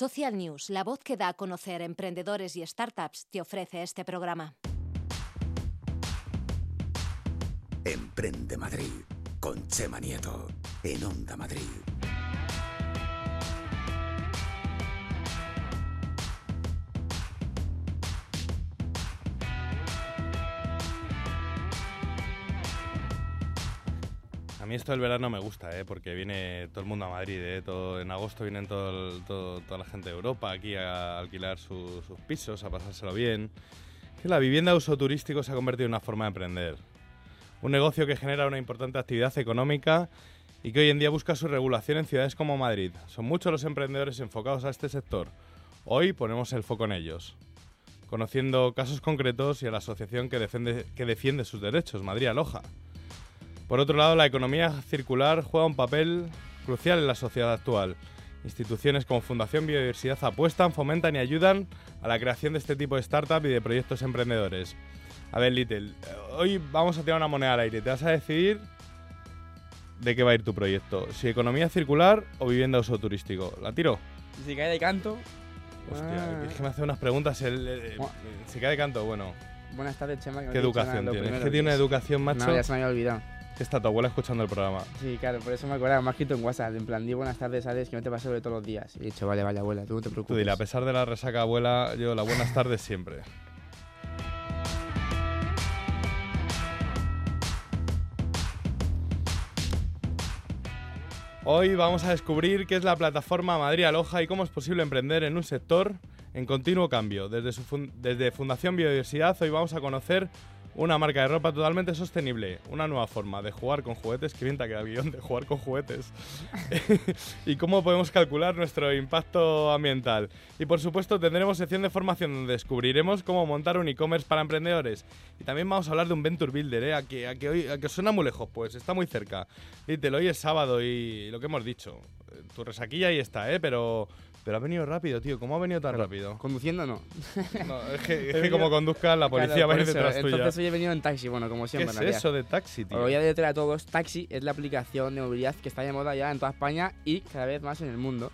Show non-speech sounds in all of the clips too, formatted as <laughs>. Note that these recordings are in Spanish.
Social News, la voz que da a conocer emprendedores y startups, te ofrece este programa. Emprende Madrid con Chema Nieto en Onda Madrid. Mí esto del verano me gusta, ¿eh? porque viene todo el mundo a Madrid. ¿eh? Todo, en agosto vienen toda la gente de Europa aquí a alquilar su- sus pisos, a pasárselo bien. Que la vivienda de uso turístico se ha convertido en una forma de emprender. Un negocio que genera una importante actividad económica y que hoy en día busca su regulación en ciudades como Madrid. Son muchos los emprendedores enfocados a este sector. Hoy ponemos el foco en ellos. Conociendo casos concretos y a la asociación que defiende sus derechos, Madrid Aloja. Por otro lado, la economía circular juega un papel crucial en la sociedad actual. Instituciones como Fundación Biodiversidad apuestan, fomentan y ayudan a la creación de este tipo de startup y de proyectos emprendedores. A ver, Little, hoy vamos a tirar una moneda al aire. Te vas a decidir de qué va a ir tu proyecto. Si economía circular o vivienda uso turístico. ¿La tiro? Si cae de canto. Hostia, Ah. es que me hace unas preguntas. El, eh, Buah. se cae de canto, bueno. Buenas tardes, Chema. que ¿Qué educación lo tiene? Es primero que tiene una educación, macho. No, ya se me había olvidado. Está tu abuela escuchando el programa. Sí, claro, por eso me acordaba. Me ha escrito en WhatsApp. En plan, di buenas tardes, Alex, que no te pasa sobre todos los días. Y he dicho, vale, vale, abuela, tú no te Tú preocupes. dile, a pesar de la resaca abuela, yo las buenas tardes siempre. Hoy vamos a descubrir qué es la plataforma Madrid Aloja y cómo es posible emprender en un sector en continuo cambio. Desde, su fun- desde Fundación Biodiversidad hoy vamos a conocer una marca de ropa totalmente sostenible, una nueva forma de jugar con juguetes, que bien te ha quedado guion de jugar con juguetes, <laughs> y cómo podemos calcular nuestro impacto ambiental. Y por supuesto tendremos sección de formación donde descubriremos cómo montar un e-commerce para emprendedores. Y también vamos a hablar de un Venture Builder, ¿eh? que, que hoy, suena muy lejos, pues está muy cerca. Little, hoy es sábado y lo que hemos dicho, eh, tu resaquilla ahí está, ¿eh? pero, pero ha venido rápido, tío. ¿Cómo ha venido tan rápido? Conduciendo no. <laughs> No, es que, es que como conduzcas, la policía Claro, va a ir detrás tuya. Entonces hoy he venido en taxi, bueno, como ¿Qué siempre. es en realidad. eso de taxi, Os tío? voy a decir a todos, Taxi es la aplicación de movilidad que está de moda ya en toda España y cada vez más en el mundo.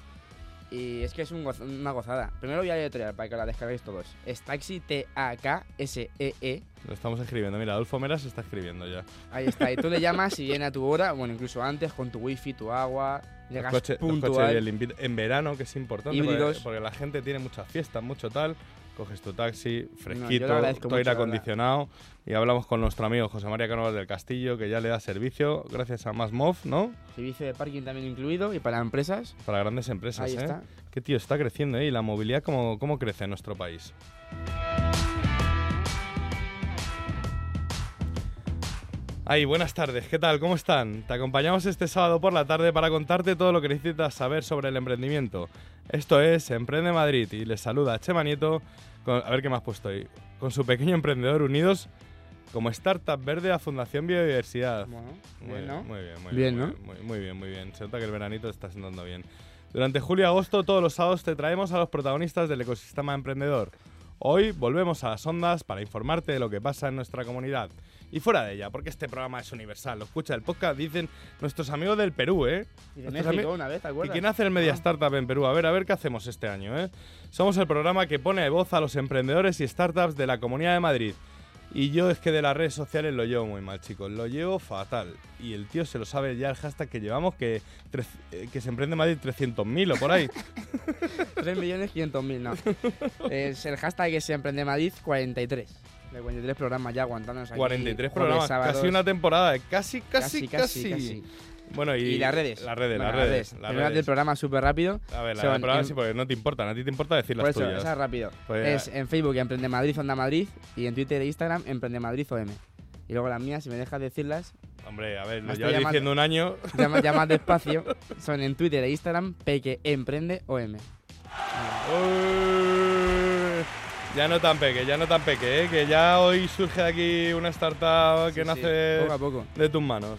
Y es que es un goz- una gozada. Primero voy a deletrear para que la descarguéis todos. Es Taxi T-A-K-S-E-E. Lo estamos escribiendo. Mira, Adolfo Mera se está escribiendo ya. Ahí está. Y tú le llamas y viene a tu hora, bueno, incluso antes, con tu wifi, tu agua. Los Llegas los coches invi- en verano, que es importante, porque, la gente tiene muchas fiestas, mucho tal. Coges tu taxi, fresquito, todo aire acondicionado. Y hablamos con nuestro amigo José María Cánovas del Castillo, que ya le da servicio gracias a Masmov, ¿no? Servicio de parking también incluido y para empresas. Para grandes empresas, Ahí ¿eh? está. Que tío, está creciendo, ¿eh? Y la movilidad, ¿cómo, cómo crece en nuestro país? Ay, buenas tardes, ¿qué tal? ¿Cómo están? Te acompañamos este sábado por la tarde para contarte todo lo que necesitas saber sobre el emprendimiento. Esto es Emprende Madrid y les saluda Chema Nieto, con- a ver qué has puesto ahí, con su pequeño emprendedor unidos como Startup Verde a Fundación Biodiversidad. Bueno, Muy bien, ¿no? muy bien, muy Bien, bien, ¿no? muy- muy bien, muy bien. Se nota que el veranito está sentando bien. Durante julio y agosto, todos los sábados te traemos a los protagonistas del ecosistema emprendedor. Hoy volvemos a las ondas para informarte de lo que pasa en nuestra comunidad. Y fuera de ella, porque este programa es universal. Lo escucha el podcast, dicen nuestros amigos del Perú, ¿eh? Y de Nuestros México una vez, ¿te ¿Y acuerdas? quién hace el Media Ah. Startup en Perú? A ver, a ver qué hacemos este año, ¿eh? Somos el programa que pone voz a los emprendedores y startups de la Comunidad de Madrid. Y yo es que de las redes sociales lo llevo muy mal, chicos. Lo llevo fatal. Y el tío se lo sabe ya el hashtag que llevamos, que, eh, que se emprende en Madrid 300.000 o por ahí. <laughs> 3.500.000, no. <laughs> es el hashtag que se emprende Madrid 43. De 43 programas ya aguantándonos aquí. 43 jueves, programas, sábados. casi una temporada. eh, Casi, casi, casi. casi, casi. Bueno, y, Y, las redes. Las redes, Venga, las redes. las del redes. programa súper rápido. A ver, la Son temporada en- sí, porque no te importan. A ti te importa decir las eso, tuyas. es rápido. Pues, es en Facebook Emprende Madrid, Onda Madrid. Y en Twitter e Instagram Emprende Madrid OM. Y luego las mías, si me dejas decirlas, Hombre, a ver, lo llevas diciendo un año. <laughs> llama, llama <laughs> despacio. Son en Twitter e Instagram Peque Emprende OM. Ya no tan peque, ya no tan peque, ¿eh? que ya hoy surge de aquí una startup que Sí, sí, nace Poco a poco. de tus manos.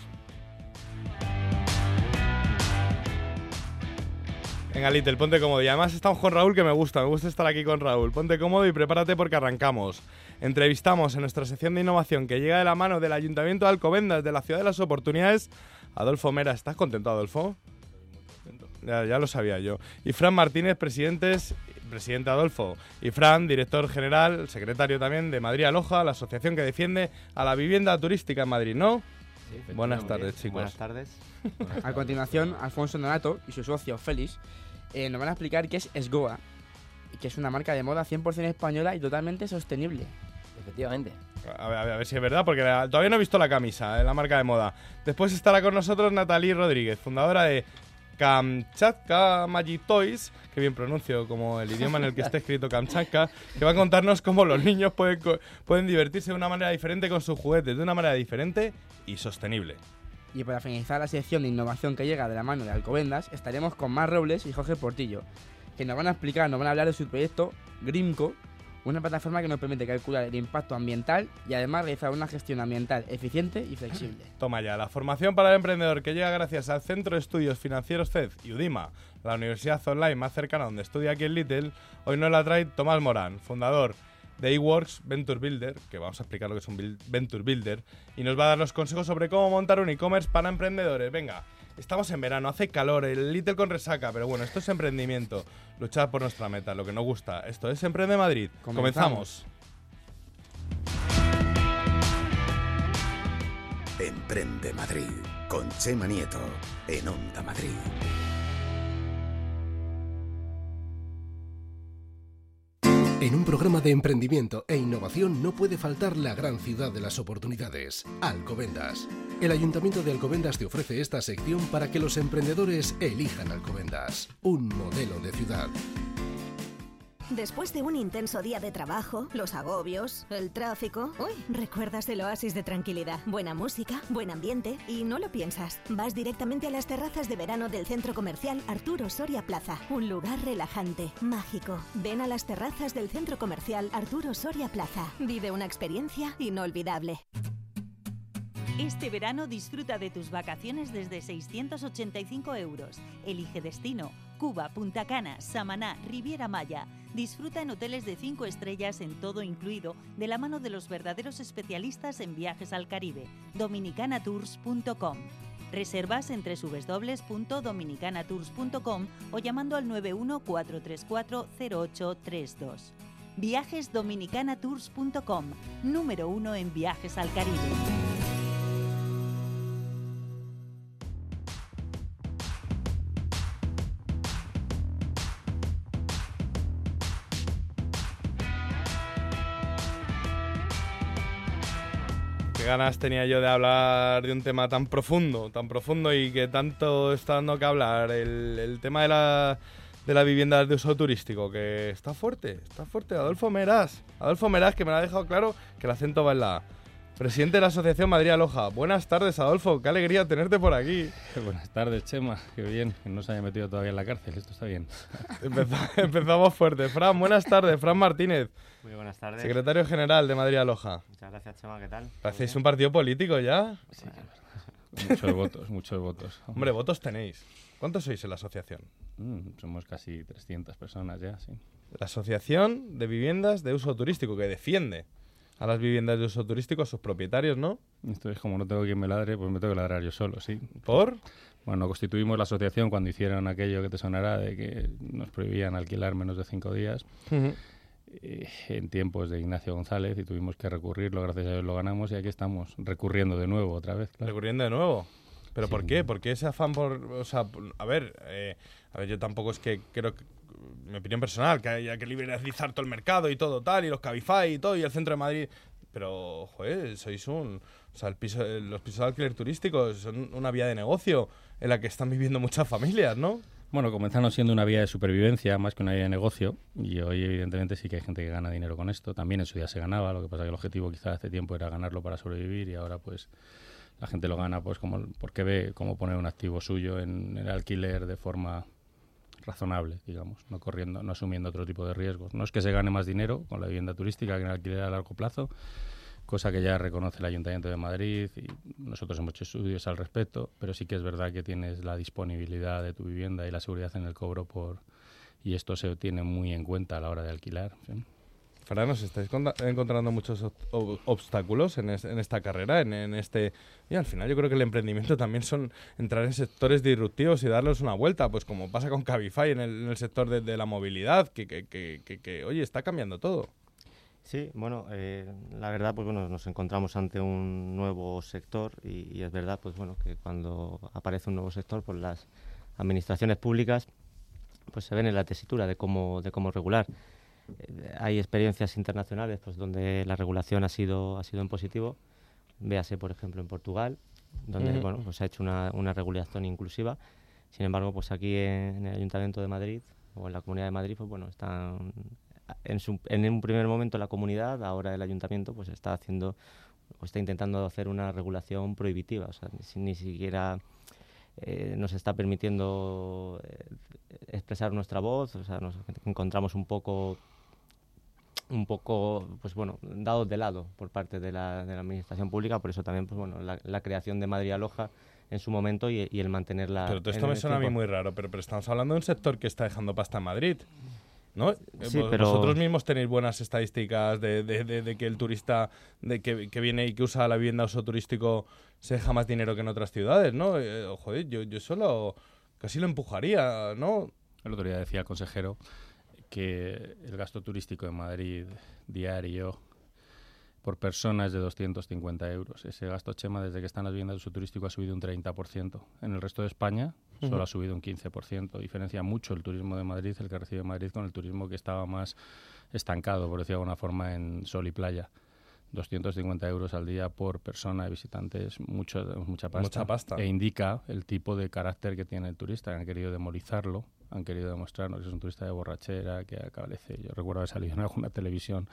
Venga, Little, ponte cómodo. Y además estamos con Raúl, que me gusta, me gusta estar aquí con Raúl. Ponte cómodo y prepárate porque arrancamos. Entrevistamos en nuestra sección de innovación que llega de la mano del Ayuntamiento de Alcobendas, de la Ciudad de las Oportunidades, Adolfo Mera. ¿Estás contento, Adolfo? ya, ya lo sabía yo. Y Fran Martínez, presidente, presidente Adolfo. Y Fran, director general, secretario también de Madrid Aloja, la asociación que defiende a la vivienda turística en Madrid, ¿no? Sí, Buenas tardes, chicos. Buenas tardes. A continuación, Alfonso Donato y su socio Félix eh, nos van a explicar qué es Esgoa, y que es una marca de moda 100% española y totalmente sostenible. Efectivamente. A ver, a ver, a ver si es verdad, porque la- todavía no he visto la camisa, eh, la marca de moda. Después estará con nosotros Natalie Rodríguez, fundadora de Kamchatka Magic Toys, que bien pronuncio como el idioma en el que está escrito Kamchatka, que va a contarnos cómo los niños pueden, pueden divertirse de una manera diferente con sus juguetes, de una manera diferente y sostenible. Y para finalizar la sección de innovación que llega de la mano de Alcobendas, estaremos con Mar Robles y Jorge Portillo, que nos van a explicar, nos van a hablar de su proyecto Grimco, una plataforma que nos permite calcular el impacto ambiental y además realizar una gestión ambiental eficiente y flexible. <clears throat> Toma ya, la formación para el emprendedor que llega gracias al Centro de Estudios Financieros CED y UDIMA, la universidad online más cercana donde estudia aquí en Little, hoy nos la trae Tomás Morán, fundador de eWorks Venture Builder, que vamos a explicar lo que es un Venture Builder, y nos va a dar los consejos sobre cómo montar un e-commerce para emprendedores. Venga, estamos en verano, hace calor, el Little con resaca, pero bueno, esto es emprendimiento. Luchar por nuestra meta, lo que nos gusta. Esto es Emprende Madrid. Comenzamos. Comenzamos. Emprende Madrid con Chema Nieto en Onda Madrid. En un programa de emprendimiento e innovación no puede faltar la gran ciudad de las oportunidades, Alcobendas. El Ayuntamiento de Alcobendas te ofrece esta sección para que los emprendedores elijan Alcobendas, un modelo de ciudad. Después de un intenso día de trabajo, los agobios, el tráfico, uy, recuerdas el oasis de tranquilidad, buena música, buen ambiente y no lo piensas. Vas directamente a las terrazas de verano del centro comercial Arturo Soria Plaza, un lugar relajante, mágico. Ven a las terrazas del centro comercial Arturo Soria Plaza. Vive una experiencia inolvidable. Este verano disfruta de tus vacaciones desde 685 euros. Elige destino. Cuba, Punta Cana, Samaná, Riviera Maya. Disfruta en hoteles de 5 estrellas en todo incluido, de la mano de los verdaderos especialistas en viajes al Caribe. Dominicanatours.com. Reservas en www.dominicanatours.com o llamando al 914340832. Viajesdominicanatours.com, número uno en viajes al Caribe. Ganas tenía yo de hablar de un tema tan profundo, tan profundo y que tanto está dando que hablar. El, tema de la, de la vivienda de uso turístico, que está fuerte, está fuerte. Adolfo Meraz, Adolfo Meraz, que me lo ha dejado claro que el acento va en la A. Presidente de la Asociación Madrid Aloja. Buenas tardes, Adolfo. Qué alegría tenerte por aquí. <laughs> Buenas tardes, Chema. Qué bien, que no se haya metido todavía en la cárcel. Esto está bien. <laughs> Empeza- <laughs> empezamos fuerte. Fran, buenas tardes. Fran Martínez, Muy buenas tardes. secretario general de Madrid Aloja. Muchas gracias, Chema. ¿Qué tal? ¿Hacéis un partido político ya? Muchos votos, muchos votos. Hombre, votos tenéis. ¿Cuántos sois en la asociación? Mm, somos casi 300 personas ya, sí. La Asociación de Viviendas de Uso Turístico, que defiende a las viviendas de uso turístico, a sus propietarios, ¿no? Esto es como no tengo quien me ladre, pues me tengo que ladrar yo solo, sí. ¿Por? Bueno, constituimos la asociación cuando hicieron aquello que te sonará de que nos prohibían alquilar menos de cinco días eh, en tiempos de Ignacio González y tuvimos que recurrirlo, gracias a Dios lo ganamos y aquí estamos recurriendo de nuevo otra vez. claro. Recurriendo de nuevo. ¿Pero Sí. por qué? ¿Por qué ese afán por...? O sea, a ver, eh, a ver, yo tampoco es que creo que... Mi opinión personal, que haya que liberalizar todo el mercado y todo tal, y los Cabify y todo, y el centro de Madrid... Pero, joder, sois un... O sea, piso, eh, los pisos de alquiler turístico son una vía de negocio en la que están viviendo muchas familias, ¿no? Bueno, comenzaron siendo una vía de supervivencia más que una vía de negocio y hoy evidentemente sí que hay gente que gana dinero con esto. También en su día se ganaba, lo que pasa que el objetivo quizás hace tiempo era ganarlo para sobrevivir y ahora pues la gente lo gana pues como porque ve cómo poner un activo suyo en el alquiler de forma razonable, digamos, no corriendo, no asumiendo otro tipo de riesgos. No es que se gane más dinero con la vivienda turística que en alquiler a largo plazo, cosa que ya reconoce el Ayuntamiento de Madrid y nosotros hemos hecho estudios al respecto, pero sí que es verdad que tienes la disponibilidad de tu vivienda y la seguridad en el cobro por y esto se tiene muy en cuenta a la hora de alquilar. Fran, ¿os estáis encontrando muchos ob- ob- obstáculos en, es- en esta carrera? En, en este Y al final yo creo que el emprendimiento también son entrar en sectores disruptivos y darles una vuelta, pues como pasa con Cabify en el, sector de, la movilidad, que, oye, está cambiando todo. Sí, bueno, eh, la verdad, pues bueno, nos encontramos ante un nuevo sector y, y es verdad, pues bueno, que cuando aparece un nuevo sector, pues las administraciones públicas, pues se ven en la tesitura de cómo, de cómo regular. Hay experiencias internacionales, pues donde la regulación ha sido, ha sido en positivo. Véase, por ejemplo, en Portugal, donde Ujú. bueno, pues se ha hecho una, una regulación inclusiva. Sin embargo, pues aquí en, en el Ayuntamiento de Madrid o en la Comunidad de Madrid, pues bueno, están en, su- en un primer momento la comunidad, ahora el ayuntamiento, pues está haciendo o está intentando hacer una regulación prohibitiva, o sea, si- ni siquiera eh, nos está permitiendo eh, expresar nuestra voz, o sea, nos encontramos un poco un poco pues bueno dados de lado por parte de la, de la administración pública por eso también pues bueno la, la creación de Madrid Aloja en su momento y, y el mantenerla Pero todo esto me suena a mí muy raro, pero, pero estamos hablando de un sector que está dejando pasta en Madrid. ¿No? Eh, Sí, vos- pero- Vosotros mismos tenéis buenas estadísticas de, de- de- de que el turista de que, que viene y que usa la vivienda uso turístico se deja más dinero que en otras ciudades, ¿no? Eh, joder, yo, yo solo casi lo empujaría, ¿no? El otro día decía el consejero que el gasto turístico en Madrid diario por persona es de 250 euros. Ese gasto, Chema, desde que están las viviendas de uso turístico ha subido un 30%. En el resto de España solo ha subido un 15%. Diferencia mucho el turismo de Madrid, el que recibe Madrid, con el turismo que estaba más estancado, por decirlo de alguna forma, en sol y playa. 250 euros al día por persona de visitantes, mucho, mucha pasta. Mucha pasta. E indica el tipo de carácter que tiene el turista. Han querido demonizarlo, han querido demostrarnos que es un turista de borrachera, que acabalece. Yo recuerdo haber salido en alguna televisión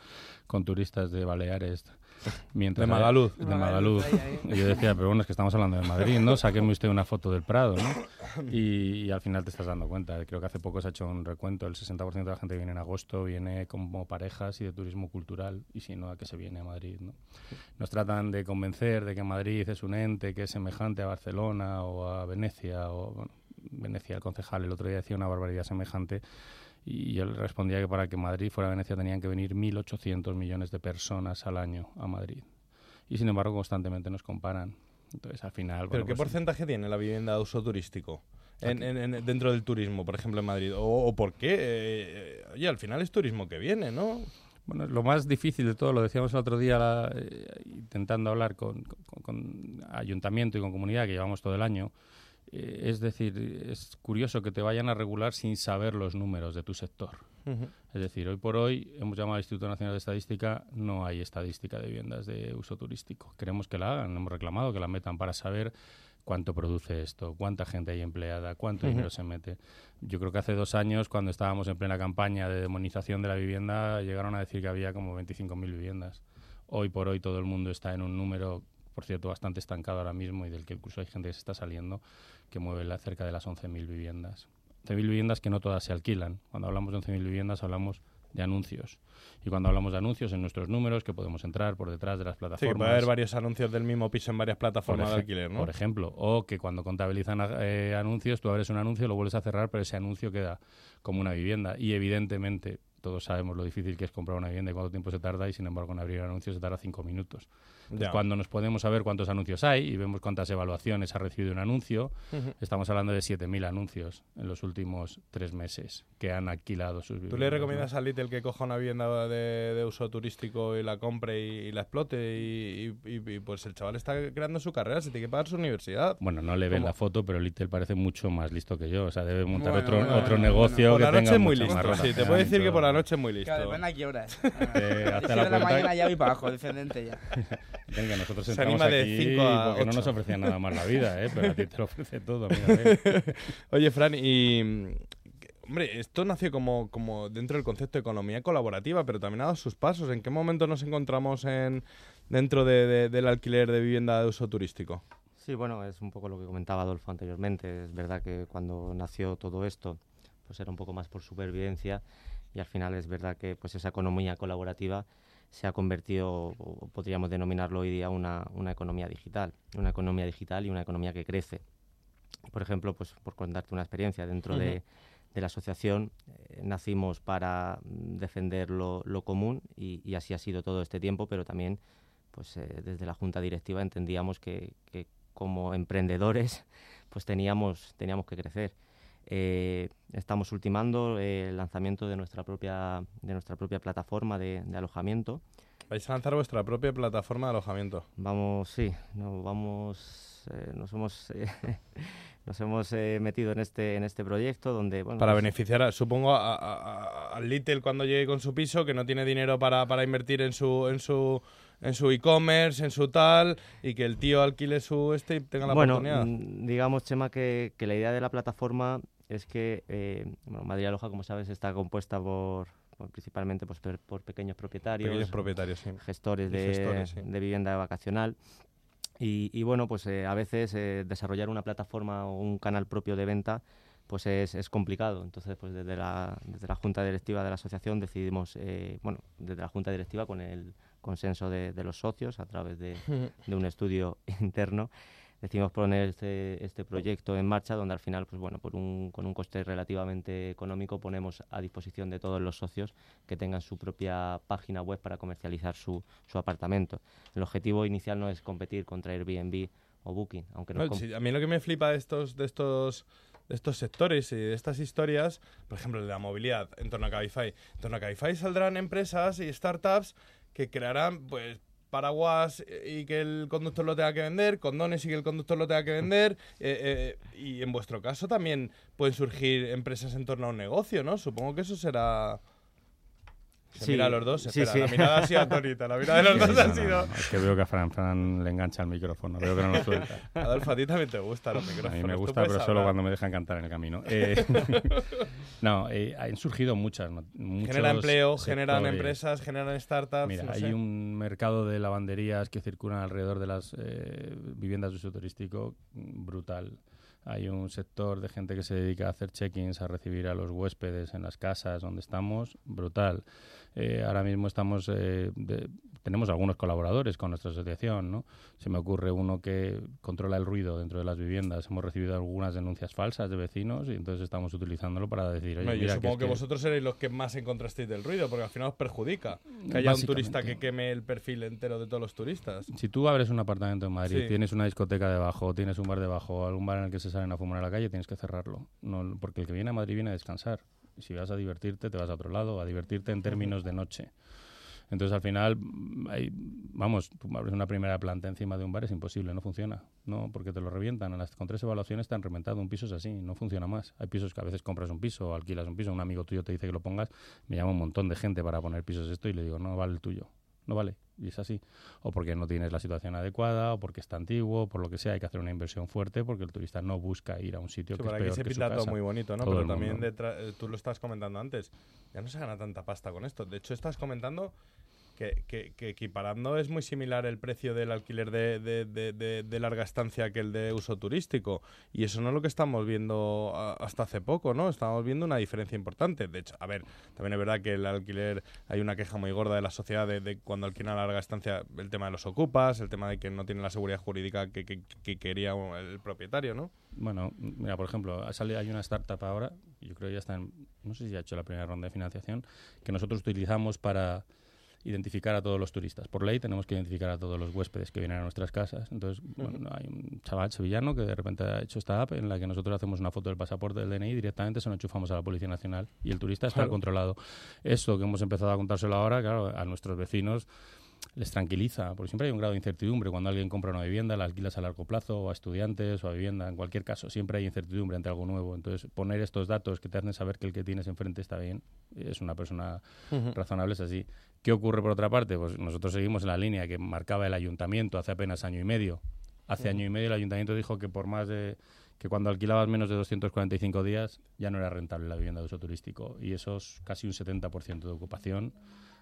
con turistas de Baleares. <laughs> Mientras De Magaluz. De Magaluz. Y yo decía, pero bueno, es que estamos hablando de Madrid, ¿no? Sáquenme usted una foto del Prado, ¿no? <coughs> Y, y al final te estás dando cuenta. Creo que hace poco se ha hecho un recuento. El 60% de la gente que viene en agosto viene como parejas y de turismo cultural, y si no, a que se viene a Madrid, ¿no? Nos tratan de convencer de que Madrid es un ente que es semejante a Barcelona o a Venecia, o bueno, Venecia, el concejal el otro día decía una barbaridad semejante. Y yo le respondía que para que Madrid fuera Venecia tenían que venir 1.800 millones de personas al año a Madrid. Y sin embargo constantemente nos comparan. Entonces al final... ¿Pero bueno, qué pues, porcentaje tiene la vivienda de uso turístico? En, en- en- dentro del turismo, por ejemplo, en Madrid. ¿O, o por qué? Eh, oye, al final es turismo que viene, ¿no? Bueno, lo más difícil de todo, lo decíamos el otro día la- eh, intentando hablar con, con- con ayuntamiento y con comunidad, que llevamos todo el año, es decir, es curioso que te vayan a regular sin saber los números de tu sector. Es decir, hoy por hoy hemos llamado al Instituto Nacional de Estadística, no hay estadística de viviendas de uso turístico. Queremos que la hagan, hemos reclamado que la metan para saber cuánto produce esto, cuánta gente hay empleada, cuánto dinero se mete. Yo creo que hace dos años, cuando estábamos en plena campaña de demonización de la vivienda, llegaron a decir que había como 25.000 viviendas. Hoy por hoy todo el mundo está en un número, por cierto, bastante estancado ahora mismo y del que incluso hay gente que se está saliendo, que mueve la, cerca de las 11.000 viviendas. 11.000 viviendas que no todas se alquilan. Cuando hablamos de 11.000 viviendas hablamos de anuncios. Y cuando hablamos de anuncios en nuestros números, que podemos entrar por detrás de las Sí, plataformas. que puede haber varios anuncios del mismo piso en varias plataformas de alquiler, ¿no? por ejemplo, o que cuando contabilizan eh, anuncios, tú abres un anuncio, lo vuelves a cerrar, pero ese anuncio queda como una vivienda. Y evidentemente, todos sabemos lo difícil que es comprar una vivienda y cuánto tiempo se tarda, y sin embargo, en abrir anuncios se tarda cinco minutos. Cuando nos podemos saber cuántos anuncios hay y vemos cuántas evaluaciones ha recibido un anuncio, Ujú. estamos hablando de 7.000 anuncios en los últimos tres meses que han alquilado sus viviendas. ¿Tú le ¿no? recomiendas a Little que coja una vivienda de, de uso turístico y la compre y, y la explote? Y, y- y- y, pues el chaval está creando su carrera, se tiene que pagar su universidad. Bueno, no le ven ¿Cómo? la foto, pero Little parece mucho más listo que yo. O sea, debe montar Bueno, otro, bueno, otro bueno, negocio por que la noche tenga es muy mucho más listo, sí, te puedo decir que por la noche es muy listo. Claro, depende a qué horas. Eh, hasta la la mañana ya voy para abajo, descendente ya. <laughs> Venga, nosotros Se entramos anima de aquí cinco a porque no ocho. nos ofrecían nada más la vida, ¿eh? pero a ti te lo ofrece todo. mírate. <laughs> Oye, Fran, y... Hombre, esto nació como, como dentro del concepto de economía colaborativa, pero también ha dado sus pasos. ¿En qué momento nos encontramos en, dentro de- de- del alquiler de vivienda de uso turístico? Sí, bueno, es un poco lo que comentaba Adolfo anteriormente. Es verdad que cuando nació todo esto, pues era un poco más por supervivencia y al final es verdad que pues esa economía colaborativa se ha convertido, o podríamos denominarlo hoy día, una, una economía digital. Una economía digital y una economía que crece. Por ejemplo, pues por contarte una experiencia dentro de, de la asociación eh, nacimos para defender lo, lo común y, y, así ha sido todo este tiempo, pero también pues eh, desde la junta directiva entendíamos que, que, como emprendedores pues teníamos, teníamos que crecer. Eh, estamos ultimando el lanzamiento de nuestra propia, de nuestra propia plataforma de, de alojamiento. Vais a lanzar vuestra propia plataforma de alojamiento. Vamos, sí, no, vamos, eh, nos hemos <laughs> nos hemos eh, metido en este en este proyecto donde bueno, para pues, beneficiar a, supongo a, a, al Little cuando llegue con su piso que no tiene dinero para, para invertir en su en su en su e-commerce en su tal y que el tío alquile su este y tenga la bueno, oportunidad mm, digamos Chema que, que, la idea de la plataforma es que eh, bueno, Madrid Aloja como sabes está compuesta por, por principalmente pues, por pequeños propietarios pequeños propietarios sí. gestores, de, gestores sí. de vivienda vacacional y, y, bueno, pues eh, a veces eh, desarrollar una plataforma o un canal propio de venta pues es, es, complicado. Entonces, pues desde la, desde la Junta Directiva de la Asociación decidimos, eh, bueno, desde la Junta Directiva con el consenso de, de los socios a través de, <laughs> de un estudio <laughs> interno, decidimos poner este, este, proyecto en marcha donde al final, pues bueno, por un, con un coste relativamente económico ponemos a disposición de todos los socios que tengan su propia página web para comercializar su, su apartamento. El objetivo inicial no es competir contra Airbnb o Booking, aunque no, sí, a mí lo que me flipa de estos, de estos de estos sectores y de estas historias, por ejemplo, de la movilidad en torno a Cabify. En torno a Cabify saldrán empresas y startups que crearán, pues, paraguas y que el conductor lo tenga que vender, condones y que el conductor lo tenga que vender. Eh, eh, y en vuestro caso también pueden surgir empresas en torno a un negocio, ¿no? Supongo que eso será... Se Sí, mira a los dos, sí, espera, sí. la mirada ha sido atónita, la mirada de los dos No, ha sido... no, es que veo que a Fran, Fran le engancha el micrófono, veo que no lo suelta. Adolfo, a ti también te gustan los A micrófonos. mí me gusta, pero solo cuando me dejan cantar en el camino. Eh, <laughs> no, eh, han surgido muchas. Genera empleo, generan sectores. empresas, generan startups. Mira, hay sé. un mercado de lavanderías que circulan alrededor de las eh, viviendas de uso turístico brutal. Hay un sector de gente que se dedica a hacer check-ins, a recibir a los huéspedes en las casas donde estamos, brutal. Eh, ahora mismo estamos, eh, de- tenemos algunos colaboradores con nuestra asociación, ¿no? Se me ocurre uno que controla el ruido dentro de las viviendas. Hemos recibido algunas denuncias falsas de vecinos y entonces estamos utilizándolo para decir, oye, No, yo mira, supongo es que, vosotros seréis los que más encontrasteis del ruido, porque al final os perjudica que haya un turista que queme el perfil entero de todos los turistas. Si tú abres un apartamento en Madrid, Sí. tienes una discoteca debajo, tienes un bar debajo, algún bar en el que se salen a fumar a la calle, tienes que cerrarlo. No, porque el que viene a Madrid viene a descansar. Y si vas a divertirte, te vas a otro lado, a divertirte en términos de noche. Entonces, al final, hay- vamos, tú abres una primera planta encima de un bar, es imposible, no funciona. No, porque te lo revientan. Las, con tres evaluaciones te han reventado. Un piso es así, no funciona más. Hay pisos que a veces compras un piso alquilas un piso, un amigo tuyo te dice que lo pongas. Me llama un montón de gente para poner pisos esto y le digo, no vale el tuyo. No vale. Y es así. O porque no tienes la situación adecuada, o porque está antiguo, por lo que sea, hay que hacer una inversión fuerte porque el turista no busca ir a un sitio Sí, que es peor se que su pinta todo casa. muy bonito, ¿no? Todo Pero también detrás- eh, tú lo estabas comentando antes. Ya no se gana tanta pasta con esto. De hecho, estás comentando que, que- que equiparando es muy similar el precio del alquiler de, de- de- de- larga estancia que el de uso turístico. Y eso no es lo que estamos viendo hasta hace poco, ¿no? Estamos viendo una diferencia importante. De hecho, a ver, también es verdad que el alquiler, hay una queja muy gorda de la sociedad de, cuando alquilan a larga estancia, el tema de los ocupas, el tema de que no tienen la seguridad jurídica que, que- que quería el propietario, ¿no? Bueno, mira, por ejemplo, ha salido, hay una startup ahora, yo creo que ya está en, no sé si ha hecho la primera ronda de financiación, que nosotros utilizamos para identificar a todos los turistas. Por ley tenemos que identificar a todos los huéspedes que vienen a nuestras casas. Entonces, bueno, hay un chaval sevillano que de repente ha hecho esta app en la que nosotros hacemos una foto del pasaporte del DNI y directamente se lo enchufamos a la Policía Nacional y el turista está Claro. controlado. Esto que hemos empezado a contárselo ahora, claro, a nuestros vecinos les tranquiliza, porque siempre hay un grado de incertidumbre cuando alguien compra una vivienda, la alquilas a largo plazo, o a estudiantes, o a vivienda, en cualquier caso, siempre hay incertidumbre ante algo nuevo. Entonces, poner estos datos que te hacen saber que el que tienes enfrente está bien, es una persona razonable, es así. ¿Qué ocurre por otra parte? Pues nosotros seguimos en la línea que marcaba el ayuntamiento hace apenas año y medio. Hace año y medio el ayuntamiento dijo que por más de que cuando alquilabas menos de 245 días ya no era rentable la vivienda de uso turístico y eso es casi un 70% de ocupación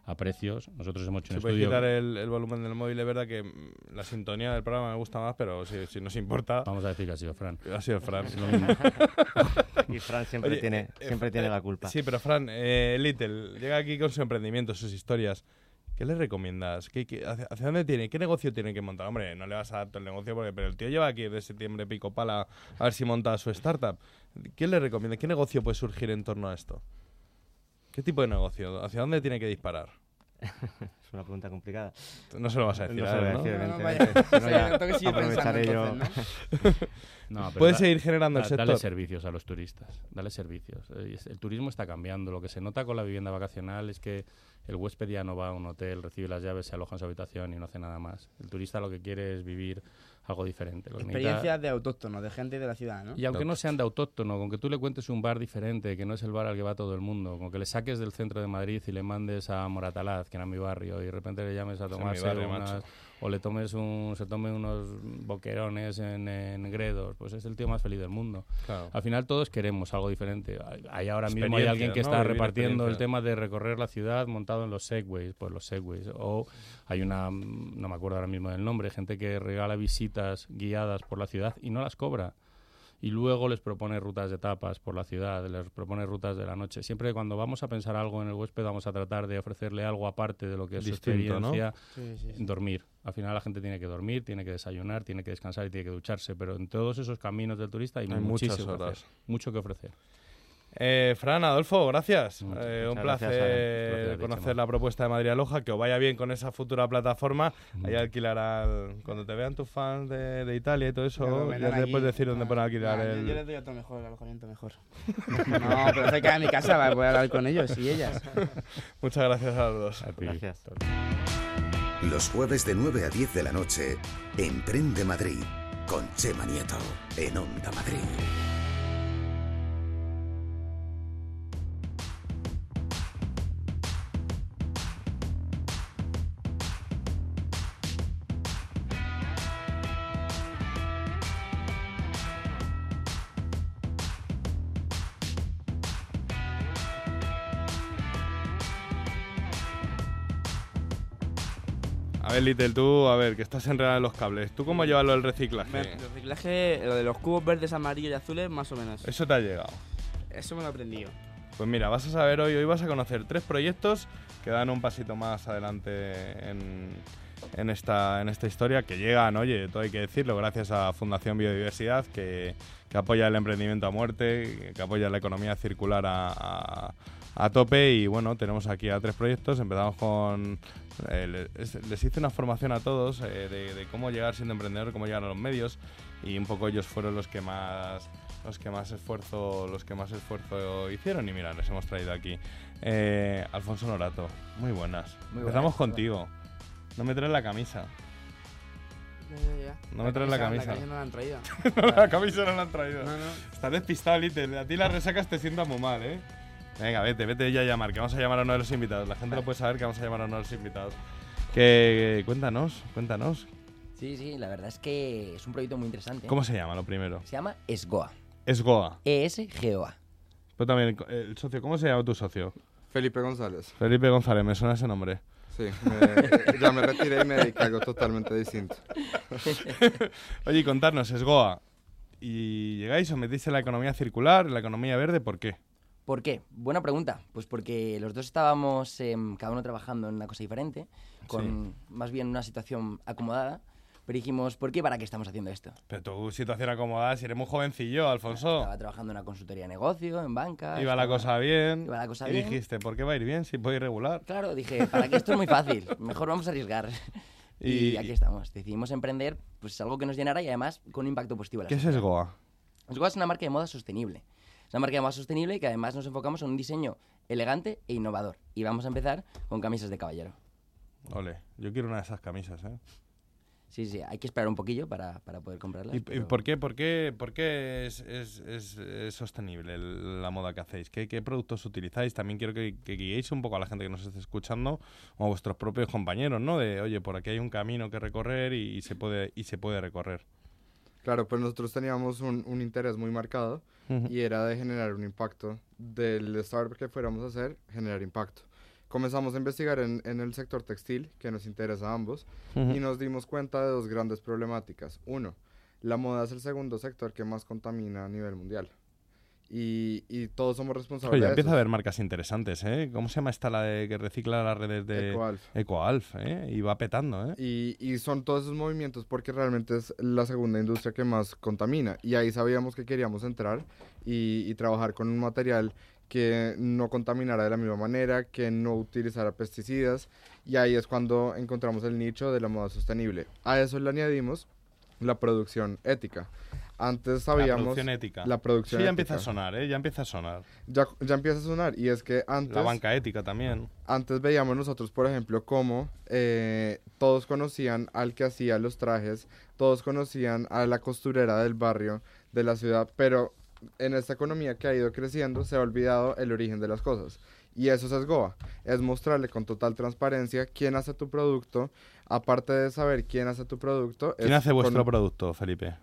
a precios. Nosotros hemos hecho Si un estudio quitar el, el volumen del móvil, es verdad que mm, la sintonía del programa me gusta más, pero si, si nos importa, Vamos a decir que ha sido Fran. ha sido Fran. Es lo mismo. <laughs> Y Fran siempre Oye, tiene, eh, siempre eh, tiene la culpa. Sí, pero Fran, eh, Little, llega aquí con su emprendimiento, sus historias. ¿Qué le recomiendas? ¿Qué, qué- hacia, hacia dónde tiene? ¿Qué negocio tiene que montar? Hombre, no le vas a dar todo el negocio, porque, pero el tío lleva aquí de septiembre pico pala a ver si monta su startup. ¿Qué le recomienda? ¿Qué negocio puede surgir en torno a esto? ¿Qué tipo de negocio? ¿Hacia dónde tiene que disparar? <laughs> es una pregunta complicada. No se lo vas a decir, No se lo voy a decir, no, <laughs> que seguir No, <laughs> generando el sector. Dale servicios a los turistas, dale servicios. Eh, El turismo está cambiando. Lo que se nota con la vivienda vacacional es que el huésped ya no va a un hotel, recibe las llaves, se aloja en su habitación y no hace nada más. El turista lo que quiere es vivir algo diferente. Lo que necesita- Experiencias de autóctonos, de gente de la ciudad, ¿no? Y aunque no sean de autóctono, con que tú le cuentes un bar diferente, que no es el bar al que va todo el mundo, con que le saques del centro de Madrid y le mandes a Moratalaz, que era mi barrio, y de repente le llames a tomarse barrio, unas-. O le tomes un, se tome unos boquerones en, en Gredos, pues es el tío más feliz del mundo. Claro. Al final todos queremos algo diferente. Hay- ahora mismo hay alguien que está repartiendo el tema de recorrer la ciudad montado en los segways, pues los segways. O hay una, no me acuerdo ahora mismo del nombre, gente que regala visitas guiadas por la ciudad y no las cobra. Y luego les propone rutas de tapas por la ciudad, les propone rutas de la noche. Siempre cuando vamos a pensar algo en el huésped vamos a tratar de ofrecerle algo aparte de lo que es Distinto, su ¿no? experiencia. Sí, sí, sí. Dormir. Al final la gente tiene que dormir, tiene que desayunar, tiene que descansar y tiene que ducharse. Pero en todos esos caminos del turista hay, Hay muchas que horas. mucho que ofrecer. Eh, Fran, Adolfo, gracias. Muchas- Eh, un muchas placer gracias, conocer la propuesta de Madrid Aloja, que os vaya bien con esa futura plataforma. Ahí alquilarán, cuando te vean tus fans de, de Italia y todo eso, ya te puedes decir dónde Ah, pueden alquilar yo- el... Yo les doy otro mejor, el alojamiento mejor. <laughs> no, pero cerca de mi casa va a hablar con ellos y ellas. <laughs> Muchas gracias a los dos. A ti. Gracias. Los jueves de 9 a 10 de la noche, Emprende Madrid, con Chema Nieto, en Onda Madrid. A ver, Little, tú, a ver, que estás enredado en los cables. ¿Tú cómo llevas lo del reciclaje? El reciclaje, lo de los cubos verdes, amarillos y azules, más o menos. Eso te ha llegado. Eso me lo he aprendido. Pues mira, vas a saber hoy, hoy vas a conocer tres proyectos que dan un pasito más adelante en, en esta, en esta historia, que llegan, oye, todo hay que decirlo, gracias a Fundación Biodiversidad, que, que apoya el emprendimiento a muerte, que apoya la economía circular a, a- a tope. Y bueno, tenemos aquí a tres proyectos. Empezamos con. eh, les, les hice una formación a todos eh, de, de cómo llegar siendo emprendedor, cómo llegar a los medios. Y un poco ellos fueron los que más los que más esfuerzo los que más esfuerzo hicieron y mira les hemos traído aquí Eh, Alfonso Norato muy buenas Muy empezamos buenas, contigo no me traes la camisa. No me traes la camisa. La camisa no la han traído. <laughs> la camisa no la han traído No, no. Estás despistado, Little. A ti las resacas te sientan muy mal, ¿eh? Venga, vete, vete ya a llamar, que vamos a llamar a uno de los invitados. La gente lo puede saber que vamos a llamar a uno de los invitados. Que, cuéntanos, cuéntanos. Sí, sí, la verdad es que es un proyecto muy interesante. ¿Cómo se llama lo primero? Se llama ESGOA. Es Goa. E-S-G-O-A. Pero también, el socio, ¿cómo se llama tu socio? Felipe González. Felipe González, me suena ese nombre. Sí, me- <laughs> ya me retiré y me dediqué a algo totalmente distinto. <laughs> Oye, contarnos, es Goa. ¿Y llegáis, os metís en la economía circular, en la economía verde? ¿Por qué? ¿Por qué? Buena pregunta. Pues porque los dos estábamos em, cada uno trabajando en una cosa diferente, con más bien una situación acomodada. Pero dijimos, ¿por qué para qué estamos haciendo esto? Pero tu situación acomodada, si eres muy jovencillo, Alfonso. Estaba trabajando en una consultoría de negocio, en banca. Iba la estaba- cosa bien. Iba la cosa y bien. dijiste, ¿por qué va a ir bien si puede ir regular? Claro, dije, ¿para qué esto es muy fácil? Mejor vamos a arriesgar. <laughs> Y, Y- aquí estamos. Decidimos emprender pues algo que nos llenara y además con un impacto positivo. en la ¿Qué es sociedad. Esgoa? Esgoa es una marca de moda sostenible. Es una marca moda sostenible que además nos enfocamos en un diseño elegante e innovador. Y vamos a empezar con camisas de caballero. Ole, yo quiero una de esas camisas, ¿eh? Sí, sí, hay que esperar un poquillo para, para poder comprarlas. ¿Y, y pero- por qué, por qué, por qué es, es- es- es sostenible la moda que hacéis? ¿Qué, qué productos utilizáis? También quiero que, que guiéis un poco a la gente que nos esté escuchando o a vuestros propios compañeros, ¿no? De, oye, por aquí hay un camino que recorrer y, y se, puede, y se puede recorrer. Claro, pues nosotros teníamos un, un interés muy marcado Y era de generar un impacto. Del startup que fuéramos a hacer, generar impacto. Comenzamos a investigar en, en el sector textil, que nos interesa a ambos, y nos dimos cuenta de dos grandes problemáticas. Uno, la moda es el segundo sector que más contamina a nivel mundial. Y, y todos somos responsables Oye, ya empieza a haber marcas interesantes, ¿eh? ¿Cómo se llama esta la de que recicla las redes de Ecoalf. Ecoalf, ¿eh? Y va petando, ¿eh? Y, y son todos esos movimientos porque realmente es la segunda industria que más contamina. Y ahí sabíamos que queríamos entrar y, y trabajar con un material que no contaminara de la misma manera, que no utilizara pesticidas. Y ahí es cuando encontramos el nicho de la moda sostenible. A eso le añadimos la producción ética. Antes sabíamos... la producción ética. La producción Sí, ya ética. empieza a sonar, ¿eh? Ya empieza a sonar. Ya, ya empieza a sonar. Y es que antes... La banca ética también. Antes veíamos nosotros, por ejemplo, cómo eh, todos conocían al que hacía los trajes, todos conocían a la costurera del barrio, de la ciudad, pero en esta economía que ha ido creciendo se ha olvidado el origen de las cosas. Y eso es SGOA, es mostrarle con total transparencia quién hace tu producto, aparte de saber quién hace tu producto. ¿Quién hace vuestro con- producto, Felipe?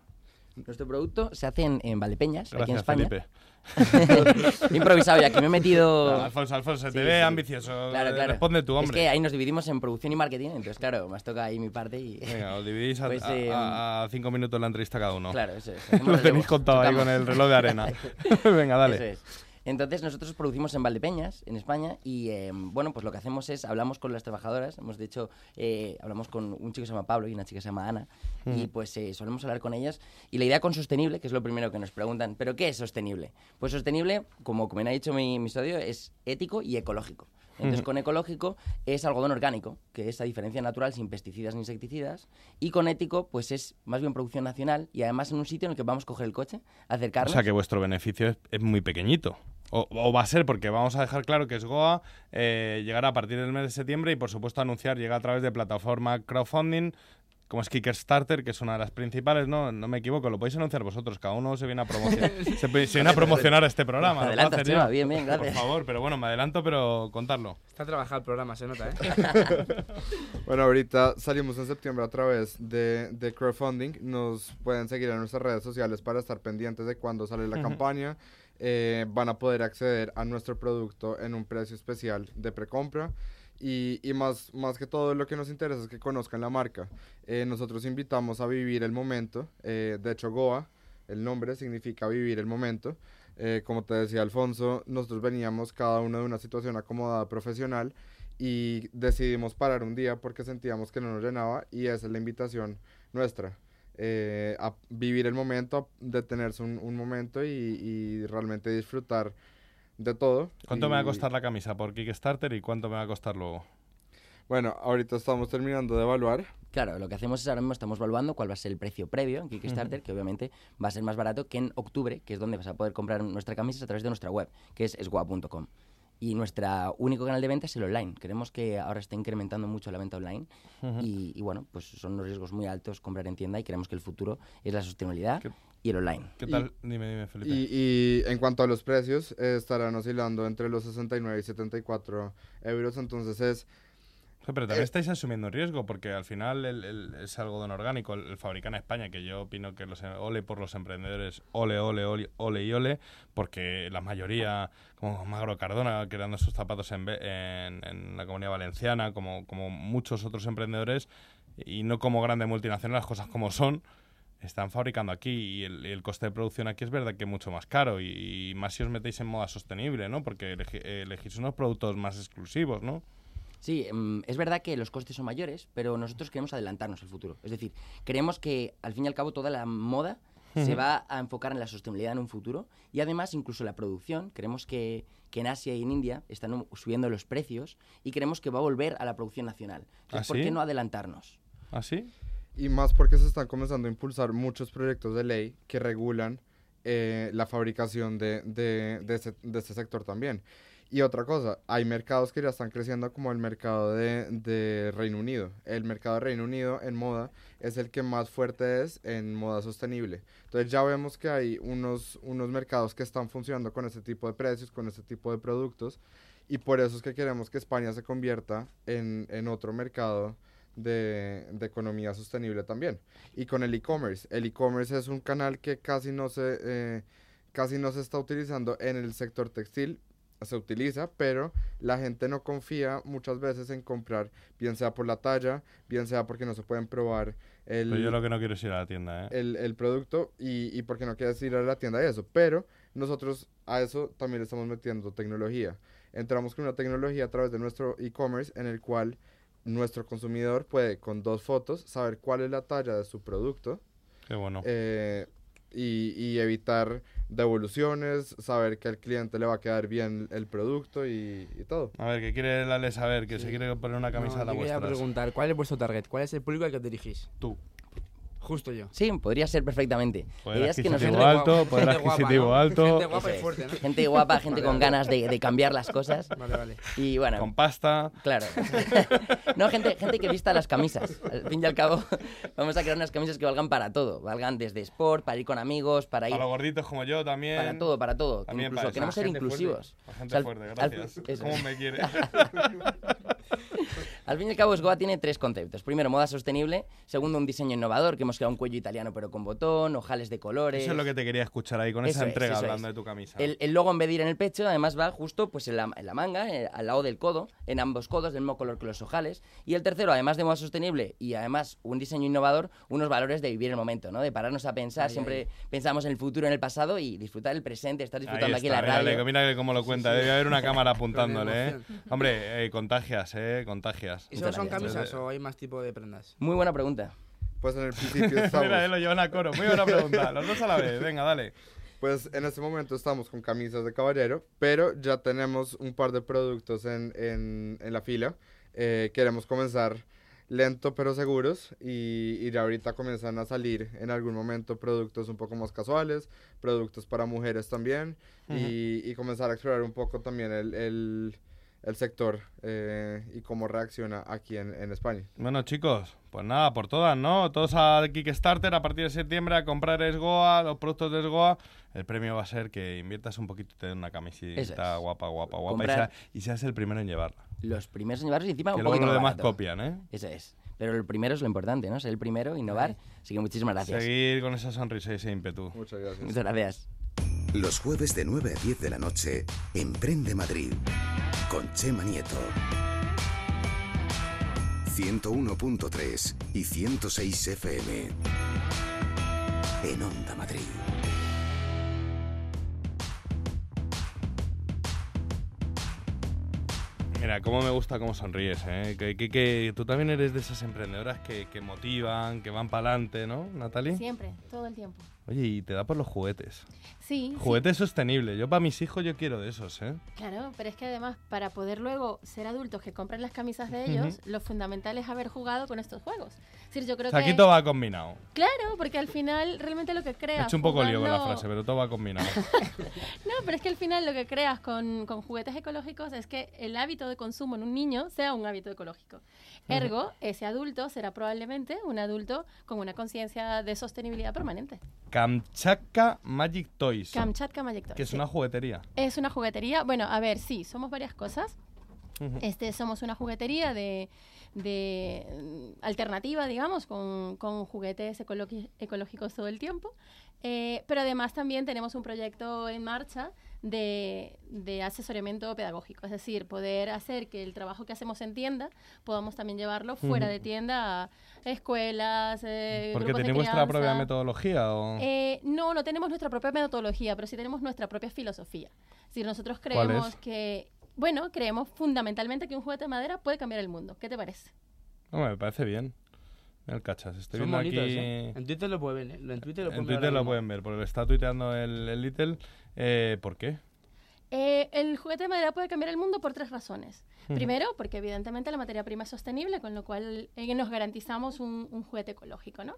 Nuestro producto se hace en, en Valdepeñas, aquí en Gracias, España. Felipe. <laughs> Improvisado ya que me he metido. No, Alfonso, Alfonso, se te Sí, ve sí. ambicioso. Claro, claro. Responde tú, Es hombre. que ahí nos dividimos en producción y marketing, entonces, claro, me has tocado ahí mi parte y. <laughs> Venga, os dividís a, Pues, eh, a- a cinco minutos la entrevista cada uno. Claro, eso es. <laughs> Lo tenéis contado ahí con el reloj de arena. Venga, dale. Eso es. Entonces nosotros producimos en Valdepeñas, en España, y eh, bueno, pues lo que hacemos es, hablamos con las trabajadoras, hemos de hecho, eh, hablamos con un chico que se llama Pablo y una chica que se llama Ana, y Ujú. pues eh, solemos hablar con ellas, y la idea con sostenible, que es lo primero que nos preguntan, ¿pero qué es sostenible? Pues sostenible, como, como me ha dicho mi, mi socio, es ético y ecológico. Entonces, con ecológico es algodón orgánico, que es a diferencia natural, sin pesticidas ni insecticidas. Y con ético, pues es más bien producción nacional y además en un sitio en el que vamos a coger el coche, O acercarnos. sea que vuestro beneficio es, es muy pequeñito. O, o va a ser, porque vamos a dejar claro que es Goa, eh, llegará a partir del mes de septiembre y por supuesto anunciar llega a través de plataforma crowdfunding como es Kickstarter, que es una de las principales, ¿no? No me equivoco, lo podéis anunciar vosotros, cada uno se viene a promocionar, <laughs> se, se viene a promocionar este programa. Adelanta, yo. bien, bien, Por gracias. favor, pero bueno, me adelanto, pero contarlo. Está trabajado el programa, se nota, ¿eh? <laughs> Bueno, ahorita salimos en septiembre a través de, de crowdfunding. Nos pueden seguir en nuestras redes sociales para estar pendientes de cuándo sale la campaña. Eh, van a poder acceder a nuestro producto en un precio especial de precompra. Y, y más, más que todo lo que nos interesa es que conozcan la marca. Eh, nosotros invitamos a vivir el momento. Eh, de hecho, Goa, el nombre significa vivir el momento. Eh, como te decía Alfonso, nosotros veníamos cada uno de una situación acomodada profesional y decidimos parar un día porque sentíamos que no nos llenaba y esa es la invitación nuestra. Eh, a vivir el momento, a detenerse un, un momento y, y realmente disfrutar de todo. ¿Cuánto me va a costar la camisa por Kickstarter y cuánto me va a costar luego? Bueno, ahorita estamos terminando de evaluar. Claro, lo que hacemos es ahora mismo estamos evaluando cuál va a ser el precio previo en Kickstarter, que obviamente va a ser más barato que en octubre, que es donde vas a poder comprar nuestra camisa a través de nuestra web, que es esgua.com. Y nuestro único canal de venta es el online. Queremos que ahora esté incrementando mucho la venta online. Y, y bueno, pues son unos riesgos muy altos comprar en tienda y creemos que el futuro es la sostenibilidad y el online. ¿Qué tal? dime, dime, Felipe. Y, y en cuanto a los precios, eh, estarán oscilando entre los 69 y 74 euros. Entonces es. Pero también estáis asumiendo riesgo, porque al final el, el- es algodón orgánico, el, el fabrica en España, que yo opino que los ole por los emprendedores, ole, ole, ole, ole y ole, porque la mayoría, como Magro Cardona, creando sus zapatos en, en, en la comunidad valenciana, como, como muchos otros emprendedores, y no como grandes multinacionales, las cosas como son, están fabricando aquí y el, coste de producción aquí es verdad que es mucho más caro y, y más si os metéis en moda sostenible, ¿no? Porque elegís unos productos más exclusivos, ¿no? Sí, mm, es verdad que los costes son mayores, pero nosotros queremos adelantarnos al futuro. Es decir, creemos que al fin y al cabo toda la moda se va a enfocar en la sostenibilidad en un futuro y además incluso la producción. Creemos que, que en Asia y en India están um, subiendo los precios y creemos que va a volver a la producción nacional. Entonces, ¿Ah, ¿por sí? qué no adelantarnos? ¿Ah, sí? Y más porque se están comenzando a impulsar muchos proyectos de ley que regulan eh, la fabricación de, de, de, ese- de este sector también. Y otra cosa, hay mercados que ya están creciendo como el mercado de, de Reino Unido. El mercado de Reino Unido en moda es el que más fuerte es en moda sostenible. Entonces ya vemos que hay unos, unos mercados que están funcionando con ese tipo de precios, con ese tipo de productos. Y por eso es que queremos que España se convierta en, en otro mercado de, de economía sostenible también. Y con el e-commerce. El e-commerce es un canal que casi no se, eh, casi no se está utilizando en el sector textil. Se utiliza, pero la gente no confía muchas veces en comprar, bien sea por la talla, bien sea porque no se pueden probar el, Pero yo lo que no quiero es ir a la tienda, ¿eh? el, el producto y, y porque no quieres ir a la tienda y eso. Pero nosotros a eso también le estamos metiendo tecnología. Entramos con una tecnología a través de nuestro e-commerce en el cual nuestro consumidor puede con dos fotos saber cuál es la talla de su producto. Qué bueno. Eh, y, y, evitar devoluciones, saber que al cliente le va a quedar bien el producto y, y todo. A ver, ¿qué quiere Lale saber? Que se quiere poner una camisa no, a la yo quería vuestra. preguntar, ¿cuál es vuestro target? ¿Cuál es el público al que os dirigís? Tú. Justo yo. Sí, podría ser perfectamente. Poder La idea es que adquisitivo nosotros- alto, poder Gente guapa, adquisitivo ¿no? alto. Gente guapa y fuerte, ¿no? Gente guapa, gente con ganas de, de cambiar las cosas. Vale, vale. Y bueno, Con pasta. Claro. <laughs> no, gente, gente que vista las camisas. Al fin y al cabo, <laughs> vamos a crear unas camisas que valgan para todo. Valgan desde sport, para ir con amigos, para ir... Para los gorditos como yo también. Para todo, para todo. También Incluso para queremos ser fuerte. inclusivos. Para gente O sea, al- fuerte, gracias. ¿Cómo me quiere? <laughs> Al fin y al cabo, Sgoa tiene tres conceptos. Primero, moda sostenible. Segundo, un diseño innovador, que hemos creado un cuello italiano pero con botón, ojales de colores. Eso es lo que te quería escuchar ahí con Eso esa es, entrega hablando es. de tu camisa. El, el logo en vez de ir en el pecho, además va justo pues en la, en la manga, eh, al lado del codo, en ambos codos, del mismo color que los ojales. Y el tercero, además de moda sostenible y además un diseño innovador, unos valores de vivir el momento, ¿no? De pararnos a pensar, Ahí, siempre pensamos en el futuro, en el pasado y disfrutar el presente, estar Ahí disfrutando aquí la radio. mírale cómo lo cuenta. Debe haber una cámara <laughs> apuntándole, ¿eh? <laughs> Hombre, eh, contagias, ¿eh? Contagias. ¿Y solo son camisas o hay más tipo de prendas? Muy buena pregunta. Pues en el <laughs> principio estamos... Mira, él lo llevan a coro. Muy buena pregunta. Los dos a la vez. Venga, dale. Pues en este momento estamos con camisas de caballero, pero ya tenemos un par de productos en, en, en la fila. Eh, queremos comenzar lento pero seguros y, y ya ahorita comienzan a salir en algún momento productos un poco más casuales, productos para mujeres también y, y comenzar a explorar un poco también el, el, el sector eh, y cómo reacciona aquí en, en España. Bueno, chicos, pues nada, por todas, ¿no? Todos al Kickstarter a partir de septiembre a comprar Esgoa, los productos de Esgoa. El premio va a ser que inviertas un poquito y te den una es. guapa, guapa, guapa. Y, Comprar- sea- y seas el primero en llevarla. Los primeros en llevarlos y encima Que un luego poquito los más demás barato. copian, ¿eh? Eso es. Pero el primero es lo importante, ¿no? Ser el primero, innovar. Así que muchísimas gracias. Seguir con esa sonrisa y ese ímpetu. Muchas gracias. Muchas gracias. Los jueves de 9 a 10 de la noche, Emprende Madrid, con Chema Nieto. 101.3 y 106 FM. En Onda Madrid. Mira, cómo me gusta cómo sonríes, ¿eh? Que, que- que tú también eres de esas emprendedoras que, que motivan, que van para adelante, ¿no, Natalie? Siempre, todo el tiempo. Oye, y te da por los juguetes. Sí, sí, Juguetes sostenibles. Yo para mis hijos yo quiero de esos, ¿eh? claro, pero es que además para poder luego ser adultos que compren las camisas de ellos, lo fundamental es haber jugado con estos juegos. Es decir, yo creo O sea, que aquí todo va combinado. claro, porque al final realmente lo que He creas hecho un poco lío con la jugando- frase, pero todo va combinado. <laughs> No, pero es que al final lo que creas con, con juguetes ecológicos es que el hábito de consumo en un niño sea un hábito ecológico. Ergo, ese adulto será probablemente un adulto con una conciencia de sostenibilidad permanente. Kamchatka Magic Toys. Kamchatka Magic Toys, Que es sí. una juguetería. Es una juguetería. Bueno, a ver, sí, somos varias cosas. Este, somos una juguetería de, de, mm, alternativa, digamos, con, con juguetes ecológicos todo el tiempo. Eh, pero además también tenemos un proyecto en marcha de, de asesoramiento pedagógico, es decir, poder hacer que el trabajo que hacemos en tienda podamos también llevarlo fuera de tienda a escuelas, eh, Porque grupos de tenéis vuestra propia metodología o... Eh, no, no tenemos nuestra propia metodología, pero sí tenemos nuestra propia filosofía. Es decir, nosotros ¿Cuál creemos es? que, bueno, creemos fundamentalmente que un juguete de madera puede cambiar el mundo. ¿Qué te parece? No, me parece bien. Mira el cachas. Estoy Son viendo bonitos, aquí... ¿eh? En Twitter lo pueden ver, ¿eh? En Twitter lo En pueden ver Twitter ahora lo mismo. pueden ver, porque lo está tuiteando el, el Little. Eh, ¿Por qué? Eh, el juguete de madera puede cambiar el mundo por tres razones. Primero, porque evidentemente la materia prima es sostenible, con lo cual eh, nos garantizamos un, un juguete ecológico, ¿no?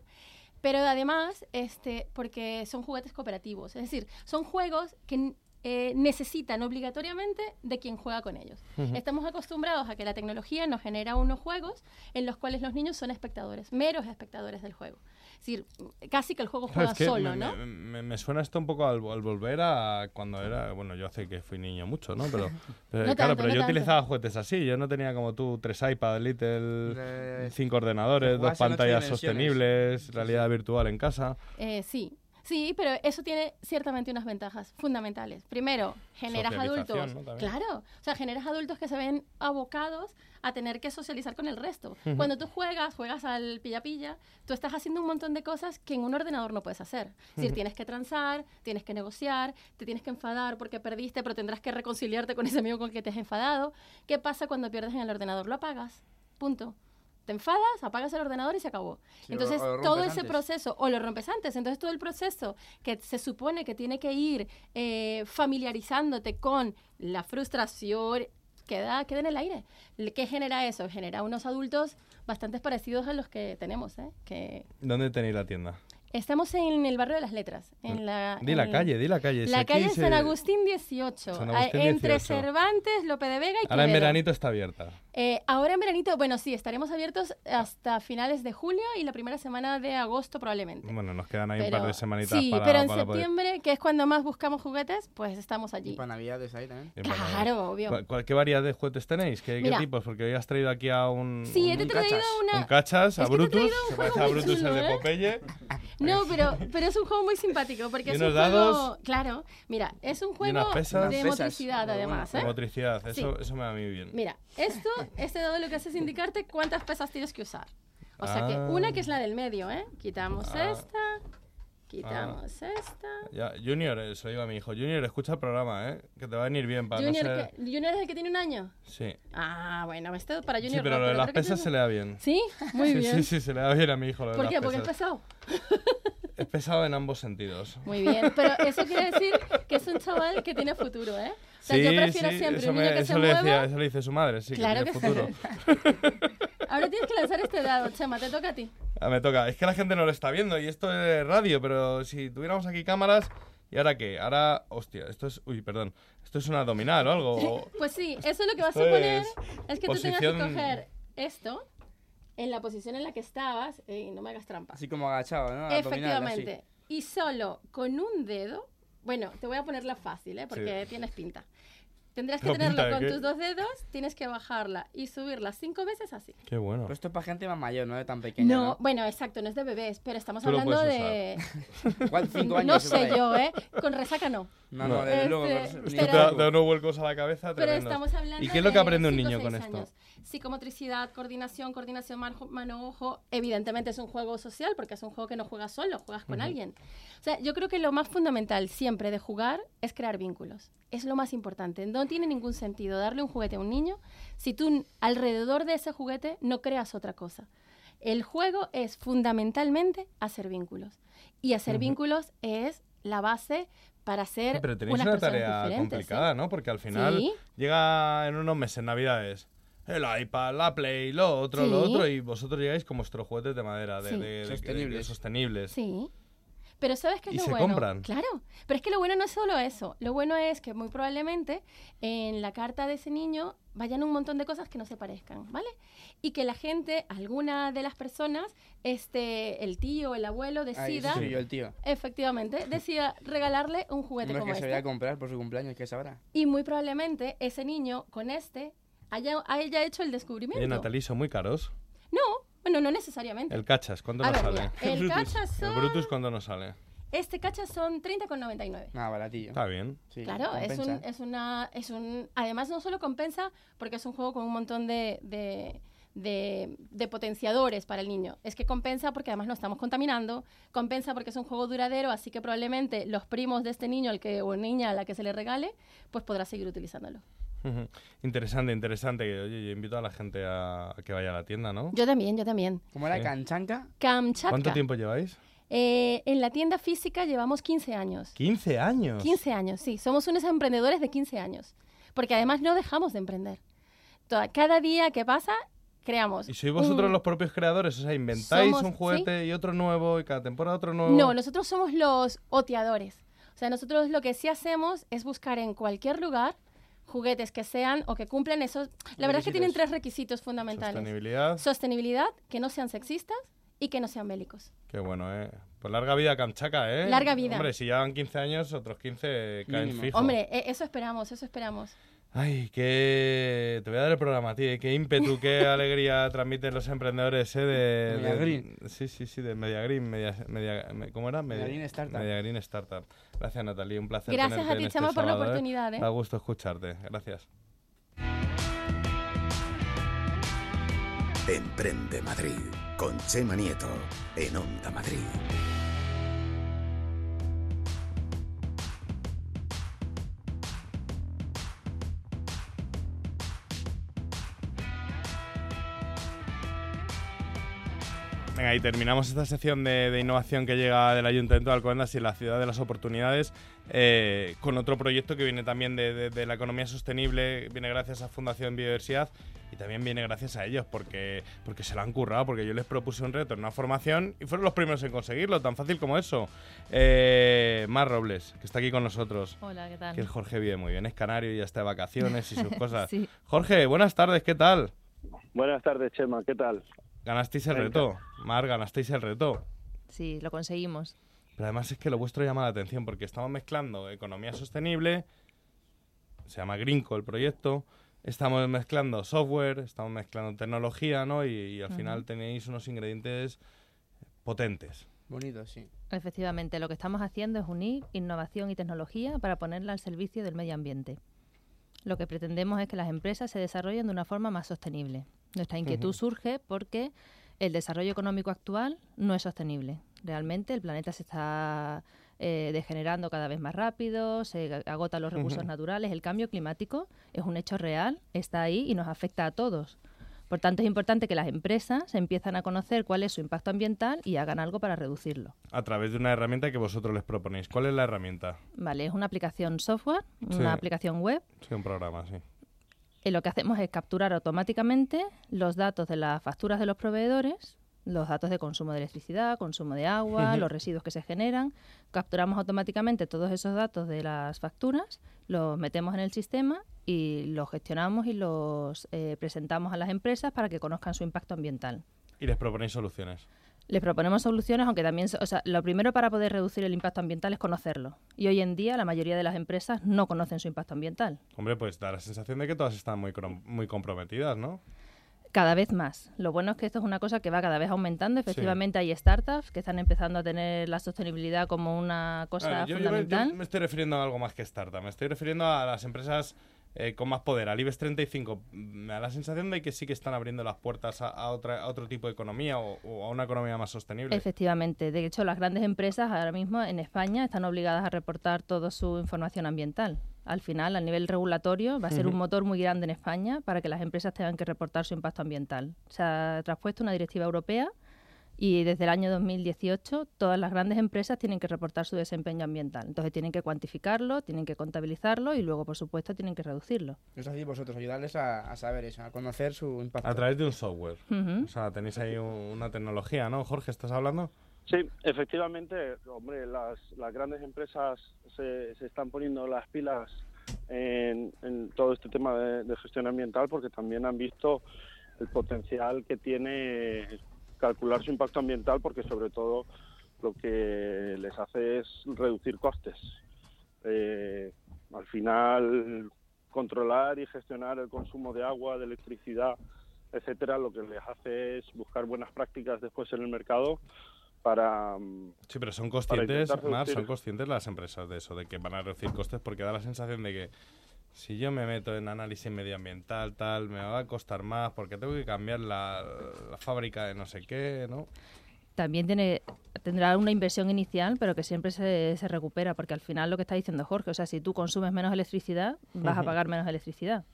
Pero además, este, porque son juguetes cooperativos, es decir, son juegos que eh, necesitan obligatoriamente de quien juega con ellos. Ujú. Estamos acostumbrados a que la tecnología nos genera unos juegos en los cuales los niños son espectadores, meros espectadores del juego. Es decir, casi que el juego juega Es que solo, me, ¿no? me- me- me suena esto un poco al, al volver a cuando era... Bueno, yo hace que fui niño mucho, ¿no? Pero, <laughs> pero No claro, tanto, pero no yo tanto. utilizaba juguetes así. Yo no tenía como tú tres iPads, Little, Eh, cinco ordenadores, dos pantallas sostenibles, realidad virtual en casa. Eh, sí. Sí, pero eso tiene ciertamente unas ventajas fundamentales. Primero, generas adultos. ¿no? Claro, o sea, generas adultos que se ven abocados a tener que socializar con el resto. Cuando tú juegas, juegas al pilla-pilla, tú estás haciendo un montón de cosas que en un ordenador no puedes hacer. Es decir, tienes que transar, tienes que negociar, te tienes que enfadar porque perdiste, pero tendrás que reconciliarte con ese amigo con el que te has enfadado. ¿Qué pasa cuando pierdes en el ordenador? Lo apagas. Punto. Te enfadas, apagas el ordenador y se acabó. Sí, Entonces, o todo ese proceso, o lo rompes antes, entonces todo el proceso que se supone que tiene que ir eh, familiarizándote con la frustración, queda, queda en el aire. ¿Qué genera eso? Genera unos adultos bastante parecidos a los que tenemos, ¿eh? Que ¿Dónde tenéis la tienda? estamos en el barrio de las letras, en la... Di la calle, di la calle. La calle San Agustín 18, San a- Agustín entre 18. Cervantes, Lope de Vega y Ahora en veranito está abierta. Eh, ahora en veranito, bueno, sí, estaremos abiertos hasta finales de julio y la primera semana de agosto probablemente. Bueno, nos quedan ahí un Pero- par de semanitas sí, para, pero en para poder- septiembre, que es cuando más buscamos juguetes, pues estamos allí. Y para Navidades ahí también. Y para- Claro, obvio. ¿Cuál- ¿Qué variedad de juguetes tenéis? ¿Qué, qué Mira. tipos? Porque hoy has traído aquí a un. Sí, he un traído una- Un cachas, a Es que te he Brutus. traído un Se juego parece a muy Brutus chulo, el de ¿eh? Popeye. <laughs> No, pero, pero es un juego muy simpático porque ¿Y es un unos juego... dados? Claro, mira, es un juego unas pesas. de motricidad además, De ¿eh? motricidad, eso, eso me va a mí bien. Mira, esto, <laughs> este dado lo que hace es indicarte cuántas pesas tienes que usar. O sea que Ah. una que es la del medio, ¿eh? Quitamos Ah. esta, quitamos esta. Ya, Junior, lo digo a mi hijo. Junior, escucha el programa, ¿eh? Que te va a venir bien para Junior, no ser... que- Junior es el que tiene un año. Sí. Ah, bueno, esto para Junior Sí, pero lo de las pesas se le da bien. ¿Sí? Muy Sí, bien. Sí, sí, se le da bien a mi hijo lo de ¿Por las qué? Porque es pesas. pesado. <laughs> Es pesado en ambos sentidos. Muy bien, pero eso quiere decir que es un chaval que tiene futuro, ¿eh? O sea, sí, yo prefiero sí, siempre eso, un niño me- que se le mueva. decía, eso le dice su madre, sí, Claro que que futuro. <laughs> Ahora tienes que lanzar este dado, Chema, te toca a ti. Ah, me toca. Es que la gente no lo está viendo y esto es radio, pero si tuviéramos aquí cámaras... ¿Y ahora qué? Ahora, hostia, esto es... Uy, perdón. Esto es una abdominal o algo. <laughs> Pues sí, eso lo que vas a Esto poner es es, que tú tengas que posición- coger esto en la posición en la que estabas y no me hagas trampa. Así como agachado, ¿no? Efectivamente. Y solo con un dedo, bueno, te voy a ponerla fácil, ¿eh? porque Sí. tienes pinta. Tendrás que No, tenerlo con tus dos dedos, tienes que bajarla y subirla cinco veces así. Qué bueno. Pero esto es para gente más mayor, no de tan pequeña. No, ¿no? bueno, exacto, no es de bebés, pero estamos Tú hablando de... Igual <laughs> cinco no años. sé yo, ¿eh? Con resaca no. No, no, desde luego. Este, pero- pero- te da, unos vuelcos a la cabeza Pero estamos hablando ¿Y qué es lo que de aprende un niño con esto? años. Psicomotricidad, coordinación, coordinación mano-ojo. Evidentemente es un juego social porque es un juego que no juegas solo, juegas con alguien. O sea, yo creo que lo más fundamental siempre de jugar es crear vínculos. Es lo más importante. No tiene ningún sentido darle un juguete a un niño si tú alrededor de ese juguete no creas otra cosa. El juego es fundamentalmente hacer vínculos. Y hacer vínculos es la base para ser Pero tenéis unas una tarea complicada, ¿no? Porque al final Sí. llega en unos meses, Navidades, el iPad, la Play, lo otro, lo Sí. otro, y vosotros llegáis con vuestros juguetes de madera, de, Sí. de- de- de- Sostenibles. de sostenibles. Sí. Pero ¿sabes qué es ¿Y lo se bueno? compran? Claro. Pero es que lo bueno no es solo eso. Lo bueno es que muy probablemente en la carta de ese niño vayan un montón de cosas que no se parezcan, ¿vale? Y que la gente, alguna de las personas, este, el tío, el abuelo, Ahí, decida... soy yo, el tío. Efectivamente, <laughs> decida regalarle un juguete No es como que se este. vaya a comprar por su cumpleaños, que sabrá. Y muy probablemente ese niño con este haya, haya hecho el descubrimiento. Oye, Natalie, son muy caros. No, bueno, no necesariamente. El cachas, ¿cuánto A nos sale? mira, el cachas El son- Brutus, ¿cuánto nos sale? Este cacha son 30,99. Nada, baratillo. Está bien. Claro, es un, es una, es un, además no solo compensa porque es un juego con un montón de, de, de- de potenciadores para el niño, es que compensa porque además no estamos contaminando, compensa porque es un juego duradero, así que probablemente los primos de este niño al que, o niña a la que se le regale, pues podrá seguir utilizándolo. Interesante, interesante. Oye, yo invito a la gente a, a que vaya a la tienda, ¿no? Yo también, yo también. ¿Cómo era? Sí. ¿Canchanca? Kamchatka. ¿Cuánto tiempo lleváis? Eh, en la tienda física llevamos 15 años. 15 años. 15 años, sí. Somos unos emprendedores de 15 años. Porque además no dejamos de emprender. Toda- cada día que pasa, creamos. ¿Y sois vosotros un- los propios creadores? O sea, inventáis Somos- un juguete y otro nuevo y cada temporada otro nuevo. No, nosotros somos los oteadores. O sea, nosotros lo que sí hacemos es buscar en cualquier lugar juguetes que sean o que cumplan esos... La verdad es que tienen tres requisitos fundamentales. Sostenibilidad. Sostenibilidad, que no sean sexistas y que no sean bélicos. Qué bueno, ¿eh? Pues larga vida Kamchatka, ¿eh? Larga vida. Hombre, si llevan 15 años, otros 15 caen Mínimo. fijo. Hombre, e- eso esperamos, eso esperamos. Ay, qué... Te voy a dar el programa a ti, ¿eh? qué ímpetu, qué <laughs> alegría transmiten los emprendedores, ¿eh? De, de- Mediagreen. Sí, sí, sí, de Mediagreen, media, media, me- ¿cómo era? Media- Mediagreen Startup. Mediagreen Startup. Gracias, Natalie, un placer Gracias a ti, este Chema, por la sábado, ¿eh? oportunidad, ¿eh? Da gusto escucharte, gracias. Emprende Madrid con Chema Nieto en Onda Madrid. Venga, y terminamos esta sección de, de innovación que llega del Ayuntamiento de Alcobendas y la ciudad de las oportunidades eh, con otro proyecto que viene también de, de- de la economía sostenible, viene gracias a Fundación Biodiversidad y también viene gracias a ellos porque, porque se lo han currado, porque yo les propuse un reto en una formación y fueron los primeros en conseguirlo, tan fácil como eso. Eh, Mar Robles, que está aquí con nosotros. Hola, ¿qué tal? Que el Jorge vive muy bien, es canario y ya está de vacaciones y sus <laughs> cosas. Sí. Jorge, buenas tardes, ¿qué tal? Buenas tardes, Chema, ¿qué tal? Ganasteis el reto. Mar, ganasteis el reto. Sí, lo conseguimos. Pero además es que lo vuestro llama la atención porque estamos mezclando economía sostenible, se llama Grinco el proyecto, estamos mezclando software, estamos mezclando tecnología, ¿no? Y, y al final tenéis unos ingredientes potentes. Bonito, sí. Efectivamente, lo que estamos haciendo es unir innovación y tecnología para ponerla al servicio del medio ambiente. Lo que pretendemos es que las empresas se desarrollen de una forma más sostenible. Nuestra inquietud surge porque el desarrollo económico actual no es sostenible. Realmente el planeta se está eh, degenerando cada vez más rápido, se agotan los recursos naturales, el cambio climático es un hecho real, está ahí y nos afecta a todos. Por tanto, es importante que las empresas empiezan a conocer cuál es su impacto ambiental y hagan algo para reducirlo. A través de una herramienta que vosotros les proponéis. ¿Cuál es la herramienta? Vale, es una aplicación software, Sí. una aplicación web. Sí, un programa, sí. Y lo que hacemos es capturar automáticamente los datos de las facturas de los proveedores, los datos de consumo de electricidad, consumo de agua, los residuos que se generan. Capturamos automáticamente todos esos datos de las facturas, los metemos en el sistema y los gestionamos y los eh, presentamos a las empresas para que conozcan su impacto ambiental. Y les proponéis soluciones. Les proponemos soluciones, aunque también, o sea, lo primero para poder reducir el impacto ambiental es conocerlo. Y hoy en día la mayoría de las empresas no conocen su impacto ambiental. Hombre, pues da la sensación de que todas están muy, muy comprometidas, ¿no? Cada vez más. Lo bueno es que esto es una cosa que va cada vez aumentando. Efectivamente hay startups que están empezando a tener la sostenibilidad como una cosa yo- yo fundamental. Yo, me estoy refiriendo a algo más que startup. Me estoy refiriendo a las empresas eh, con más poder. Al IBEX 35 me da la sensación de que sí que están abriendo las puertas a, a otra, a otro tipo de economía o, o a una economía más sostenible. Efectivamente. De hecho, las grandes empresas ahora mismo en España están obligadas a reportar toda su información ambiental. Al final, a nivel regulatorio, va a ser un motor muy grande en España para que las empresas tengan que reportar su impacto ambiental. Se ha traspuesto una directiva europea y desde el año 2018 todas las grandes empresas tienen que reportar su desempeño ambiental. Entonces tienen que cuantificarlo, tienen que contabilizarlo y luego, por supuesto, tienen que reducirlo. Es así, vosotros ayudarles a, a saber eso, a conocer su impacto. A través de un software. Ujú. O sea, tenéis ahí un- una tecnología, ¿no? Jorge, ¿estás hablando? Sí, efectivamente, hombre, las, las grandes empresas se, se están poniendo las pilas en, en todo este tema de, de gestión ambiental porque también han visto el potencial que tiene calcular su impacto ambiental porque sobre todo lo que les hace es reducir costes. Eh, al final, controlar y gestionar el consumo de agua, de electricidad, etcétera, lo que les hace es buscar buenas prácticas después en el mercado para mm, Sí, pero son conscientes, Mar, son conscientes las empresas de eso, de que van a reducir costes, porque da la sensación de que si yo me meto en análisis medioambiental, tal, me va a costar más, porque tengo que cambiar la, la fábrica de no sé qué, ¿no? También tiene, tendrá una inversión inicial, pero que siempre se, se recupera, porque al final lo que está diciendo Jorge, o sea, si tú consumes menos electricidad, vas a pagar menos electricidad.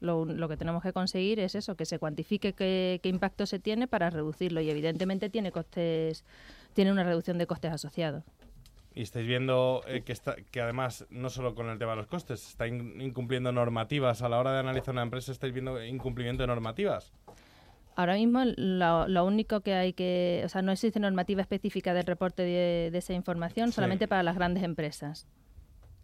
Lo, lo que tenemos que conseguir es eso, que se cuantifique qué, qué impacto se tiene para reducirlo y evidentemente tiene costes, tiene una reducción de costes asociados. Y estáis viendo eh, que, está, que además, no solo con el tema de los costes, está in- incumpliendo normativas. A la hora de analizar una empresa, estáis viendo incumplimiento de normativas. Ahora mismo lo, lo único que hay que, o sea, no existe normativa específica del reporte de, de esa información, Sí. solamente para las grandes empresas.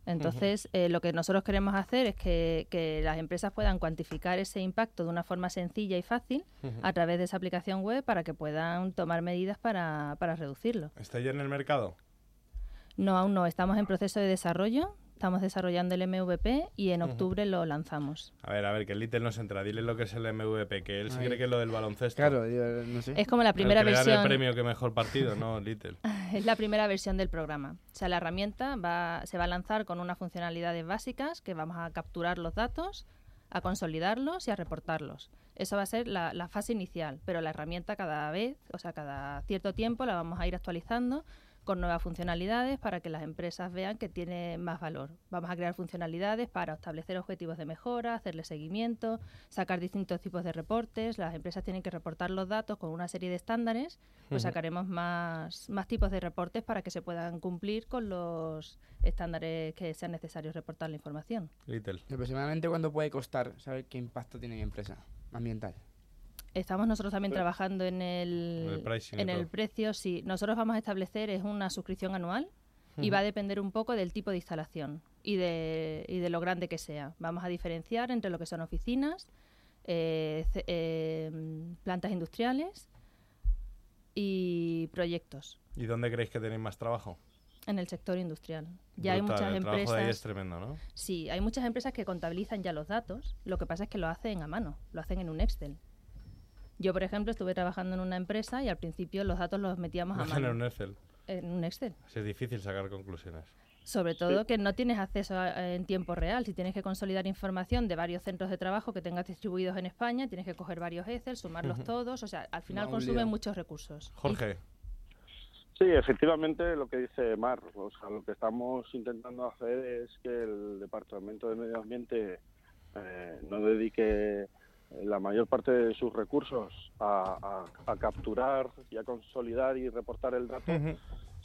Entonces, eh, lo que nosotros queremos hacer es que, que las empresas puedan cuantificar ese impacto de una forma sencilla y fácil a través de esa aplicación web para que puedan tomar medidas para, para reducirlo. ¿Está ya en el mercado? No, aún no, estamos en proceso de desarrollo. Estamos desarrollando el MVP y en octubre lo lanzamos. A ver, a ver, que el Little no se entra. Dile lo que es el MVP, que él se Ay. cree que es lo del baloncesto. Claro, yo no sé. Es como la primera dan versión. el premio que mejor partido, no <laughs> Little. Es la primera versión del programa. O sea, la herramienta va, se va a lanzar con unas funcionalidades básicas que vamos a capturar los datos, a consolidarlos y a reportarlos. Eso va a ser la, la fase inicial, pero la herramienta cada vez, o sea, cada cierto tiempo la vamos a ir actualizando con nuevas funcionalidades para que las empresas vean que tiene más valor. Vamos a crear funcionalidades para establecer objetivos de mejora, hacerle seguimiento, sacar distintos tipos de reportes. Las empresas tienen que reportar los datos con una serie de estándares, pues sacaremos más, más tipos de reportes para que se puedan cumplir con los estándares que sean necesarios reportar la información. Little. ¿Y aproximadamente cuánto puede costar saber qué impacto tiene mi empresa ambiental? Estamos nosotros también trabajando en el, el en el precio. Sí, nosotros vamos a establecer es una suscripción anual y va a depender un poco del tipo de instalación y de, y de lo grande que sea. Vamos a diferenciar entre lo que son oficinas, eh, eh, plantas industriales y proyectos ¿Y dónde creéis que tenéis más trabajo? en el sector industrial. Ya hay muchas el trabajo de ahí es empresas. tremendo, ¿no? Sí, hay muchas empresas que contabilizan ya los datos. Lo que pasa es que lo hacen a mano, lo hacen en un Excel. Yo, por ejemplo, estuve trabajando en una empresa y al principio los datos los metíamos a mano. en un Excel. En un Excel. Así es difícil sacar conclusiones. Sobre todo que no tienes acceso a- en tiempo real. Si tienes que consolidar información de varios centros de trabajo que tengas distribuidos en España, tienes que coger varios Excel, sumarlos todos. O sea, al final lío. muchos recursos. Jorge. Sí, efectivamente lo que dice Mar, o sea, lo que estamos intentando hacer es que el Departamento de Medio Ambiente eh, no dedique la mayor parte de sus recursos a, a- a capturar y a consolidar y reportar el dato, Ujú.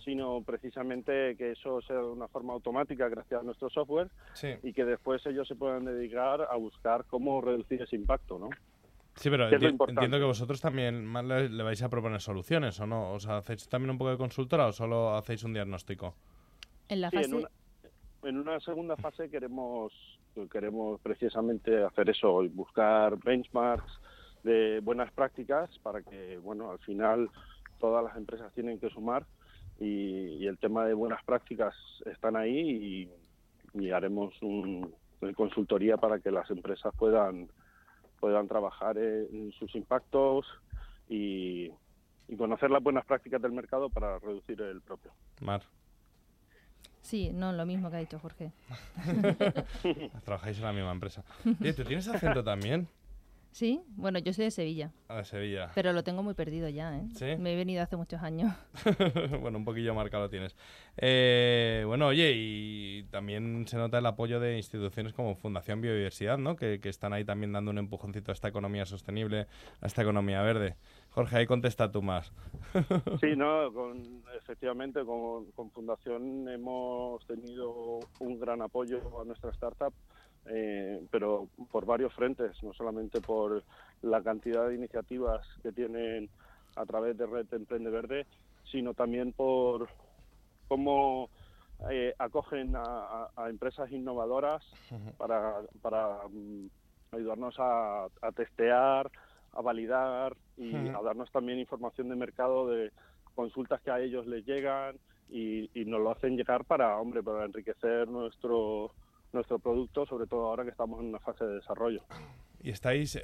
sino precisamente que eso sea de una forma automática gracias a nuestro software Sí. y que después ellos se puedan dedicar a buscar cómo reducir ese impacto, ¿no? Sí, pero ¿Qué es lo enti- entiendo que vosotros también más le, le vais a proponer soluciones, ¿o no? O sea, ¿hacéis también un poco de consultora o solo hacéis un diagnóstico? En la Sí, en fase. una, en una segunda fase queremos queremos precisamente hacer eso y buscar benchmarks de buenas prácticas para que bueno al final todas las empresas tienen que sumar y, el tema de buenas prácticas están ahí y, haremos un, una consultoría para que las empresas puedan puedan trabajar en sus impactos y, y conocer las buenas prácticas del mercado para reducir el propio. Mar. Sí, no, lo mismo que ha dicho Jorge. <laughs> Trabajáis en la misma empresa. Oye, ¿tú tienes acento también? Sí, bueno, yo soy de Sevilla. A de Sevilla. Pero lo tengo muy perdido ya, ¿eh? ¿Sí? Me he venido hace muchos años. <laughs> bueno, un poquillo marcado lo tienes. Eh, bueno, oye, y también se nota el apoyo de instituciones como Fundación Biodiversidad, ¿no? Que, que están ahí también dando un empujoncito a esta economía sostenible, a esta economía verde. Jorge, ahí contesta tú más. <laughs> Sí, no, con, efectivamente, con, con Fundación hemos tenido un gran apoyo a nuestra startup, eh, pero por varios frentes, no solamente por la cantidad de iniciativas que tienen a través de Red Emprende Verde, sino también por cómo eh, acogen a, empresas innovadoras para, para mm, ayudarnos a, a testear, a validar y a darnos también información de mercado de consultas que a ellos les llegan y, y nos lo hacen llegar para, hombre, para enriquecer nuestro nuestro producto, sobre todo ahora que estamos en una fase de desarrollo. Y estáis, eh,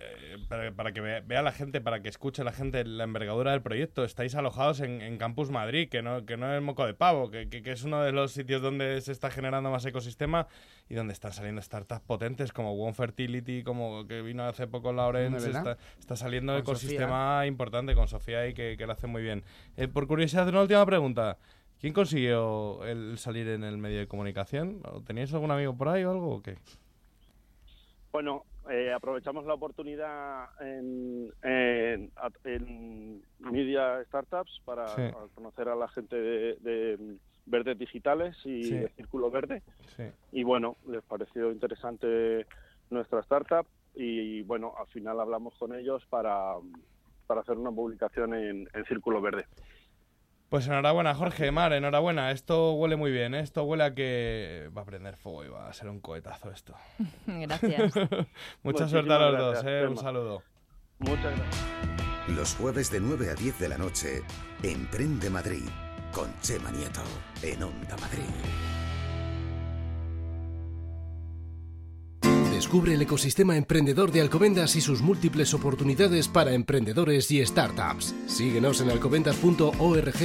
para, para que vea, vea la gente, para que escuche la gente la envergadura del proyecto, estáis alojados en, en Campus Madrid, que no, que no es moco de pavo, que, que- que es uno de los sitios donde se está generando más ecosistema y donde están saliendo startups potentes como One Fertility, como que vino hace poco Lawrence, ¿Verdad? está, está saliendo Con ecosistema importante con Sofía y que, que lo hace muy bien. Eh, por curiosidad, una última pregunta. ¿Quién consiguió el salir en el medio de comunicación? ¿O ¿Teníais algún amigo por ahí o algo o qué? Bueno, eh, aprovechamos la oportunidad en, en, Media Startups para Sí. conocer a la gente de, de Verdes Digitales y Sí. de Círculo Verde. Sí. Y bueno, les pareció interesante nuestra startup y bueno, al final hablamos con ellos para, para hacer una publicación en, en Círculo Verde. Pues enhorabuena, Jorge, Mar, enhorabuena. Esto huele muy bien, ¿eh? esto huele a que va a prender fuego y va a ser un cohetazo esto. <laughs> Gracias. <laughs> Mucha Muchísimas suerte a los gracias, dos, ¿eh? Un saludo. Muchas gracias. Los jueves de 9 a 10 de la noche, Emprende Madrid, con Chema Nieto, en Onda Madrid. Descubre el ecosistema emprendedor de Alcobendas y sus múltiples oportunidades para emprendedores y startups. Síguenos en alcobendas.org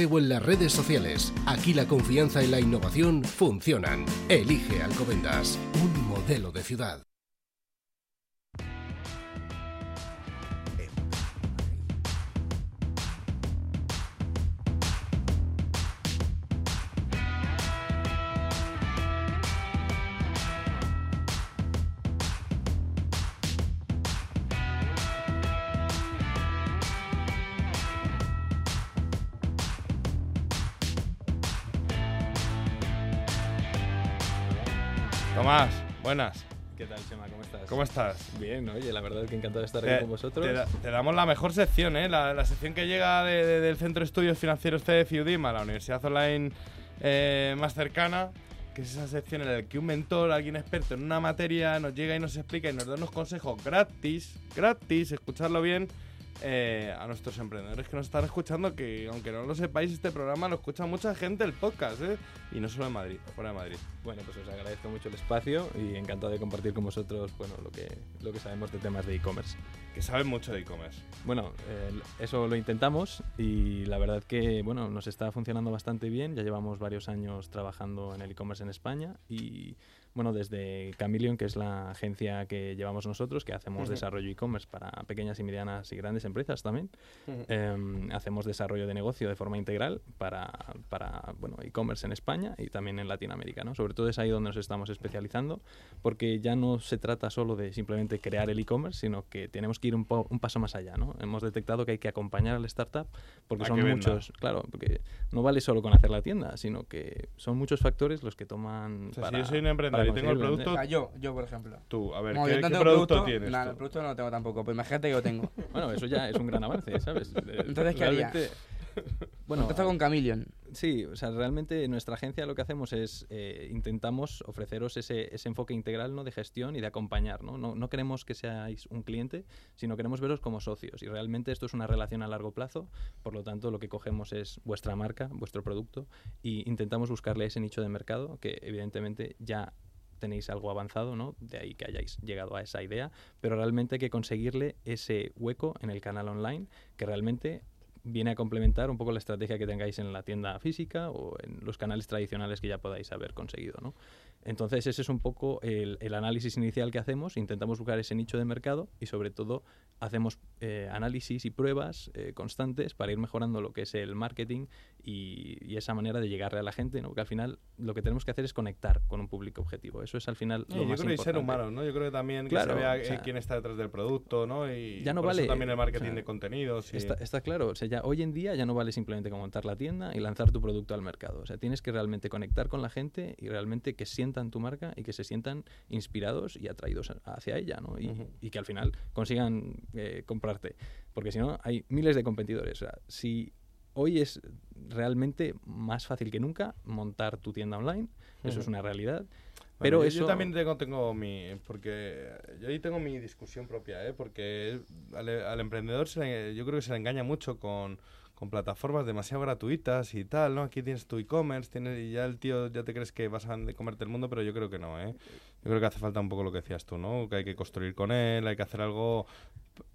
o en las redes sociales. Aquí la confianza y la innovación funcionan. Elige Alcobendas, un modelo de ciudad. Buenas. ¿Qué tal, Chema? ¿Cómo estás? ¿Cómo estás? Bien, oye, la verdad es que encantado de estar Te, aquí con vosotros. te da- te damos la mejor sección, ¿eh? La, la sección que llega de- de- del Centro de Estudios Financieros TF UDIMA, la universidad online eh, más cercana, que es esa sección en la que un mentor, alguien experto en una materia, nos llega y nos explica y nos da unos consejos gratis, gratis, escucharlo bien, eh, a nuestros emprendedores que nos están escuchando, que aunque no lo sepáis, este programa lo escucha mucha gente, el podcast, ¿eh? Y no solo en Madrid, fuera de Madrid. Bueno, pues os agradezco mucho el espacio y encantado de compartir con vosotros bueno, lo, que, lo que sabemos de temas de e-commerce. Que saben mucho de e-commerce. Bueno, eh, eso lo intentamos y la verdad que bueno, nos está funcionando bastante bien. Ya llevamos varios años trabajando en el e-commerce en España y bueno, desde Camilion, que es la agencia que llevamos nosotros, que hacemos desarrollo e-commerce para pequeñas y medianas y grandes empresas también. Em, hacemos desarrollo de negocio de forma integral para, para bueno, e-commerce en España y también en Latinoamérica. ¿no? Sobre todo es ahí donde nos estamos especializando, porque ya no se trata solo de simplemente crear el e-commerce, sino que tenemos que ir un, po- un paso más allá. ¿no? Hemos detectado que hay que acompañar al startup, porque A son muchos, claro, porque no vale solo con hacer la tienda, sino que son muchos factores los que toman. O sea, si yo soy un emprendedor para y tengo el producto- Ah, yo, yo, por ejemplo. Tú, a ver, No, ¿qué, yo no qué tengo producto, tienes? Nada, tú? el producto no lo tengo tampoco, pero imagínate que lo tengo. <laughs> Bueno, eso ya es un gran avance, ¿sabes? <laughs> Entonces, ¿qué haría? Bueno, Contacto con Camilion. Sí, o sea, realmente en nuestra agencia lo que hacemos es eh, intentamos ofreceros ese, ese enfoque integral ¿no? de gestión y de acompañar. ¿no? No, no queremos que seáis un cliente, sino queremos veros como socios. Y realmente esto es una relación a largo plazo, por lo tanto lo que cogemos es vuestra marca, vuestro producto, y intentamos buscarle ese nicho de mercado que evidentemente ya tenéis algo avanzado, ¿no? De ahí que hayáis llegado a esa idea, pero realmente hay que conseguirle ese hueco en el canal online que realmente viene a complementar un poco la estrategia que tengáis en la tienda física o en los canales tradicionales que ya podáis haber conseguido, ¿no? Entonces ese es un poco el, el análisis inicial que hacemos, intentamos buscar ese nicho de mercado y sobre todo hacemos eh, análisis y pruebas eh, constantes para ir mejorando lo que es el marketing y, y esa manera de llegarle a la gente, ¿no? Porque al final lo que tenemos que hacer es conectar con un público objetivo, eso es al final Sí, lo yo más creo que ser humano, ¿no? Yo creo que también Claro, que se vea o eh, sea, quién está detrás del producto, ¿no? Y ya no por eso vale también el marketing o sea, de contenidos. y- Está, está claro, o sea, ya hoy en día ya no vale simplemente como montar la tienda y lanzar tu producto al mercado. O sea, tienes que realmente conectar con la gente y realmente que sientan tu marca y que se sientan inspirados y atraídos hacia ella, ¿no? Y, y que al final consigan eh, comprarte. Porque si no, hay miles de competidores. O sea, si hoy es realmente más fácil que nunca montar tu tienda online, eso es una realidad. Bueno, Pero yo, eso... yo también tengo, tengo mi. Porque yo ahí tengo mi discusión propia, ¿eh? Porque al, al emprendedor se le- yo creo que se le engaña mucho con, con plataformas demasiado gratuitas y tal, ¿no? Aquí tienes tu e-commerce, tienes, y ya el tío ya te crees que vas a comerte el mundo, pero yo creo que no, ¿eh? Yo creo que hace falta un poco lo que decías tú, ¿no? Que hay que construir con él, hay que hacer algo.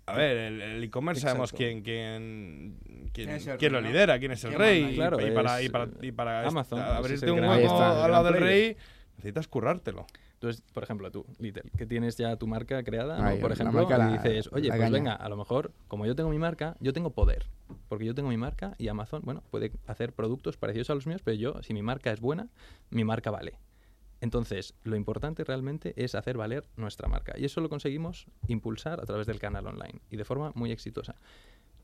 A ver, el e-commerce sabemos quién, quién, quién, ¿Quién es el quién lo rey, lidera, quién es el ¿Quién rey. manda? Claro, y para, y para, y para Amazon, esta- ese es abrirte un hueco al lado del rey, necesitas currártelo. Entonces, por ejemplo, tú, Little, que tienes ya tu marca creada, ¿no? Ay, por ejemplo, marca y dices, oye, pues caña. venga, a lo mejor, como yo tengo mi marca, yo tengo poder. Porque yo tengo mi marca y Amazon, bueno, puede hacer productos parecidos a los míos, pero yo, si mi marca es buena, mi marca vale. Entonces, lo importante realmente es hacer valer nuestra marca. Y eso lo conseguimos impulsar a través del canal online y de forma muy exitosa.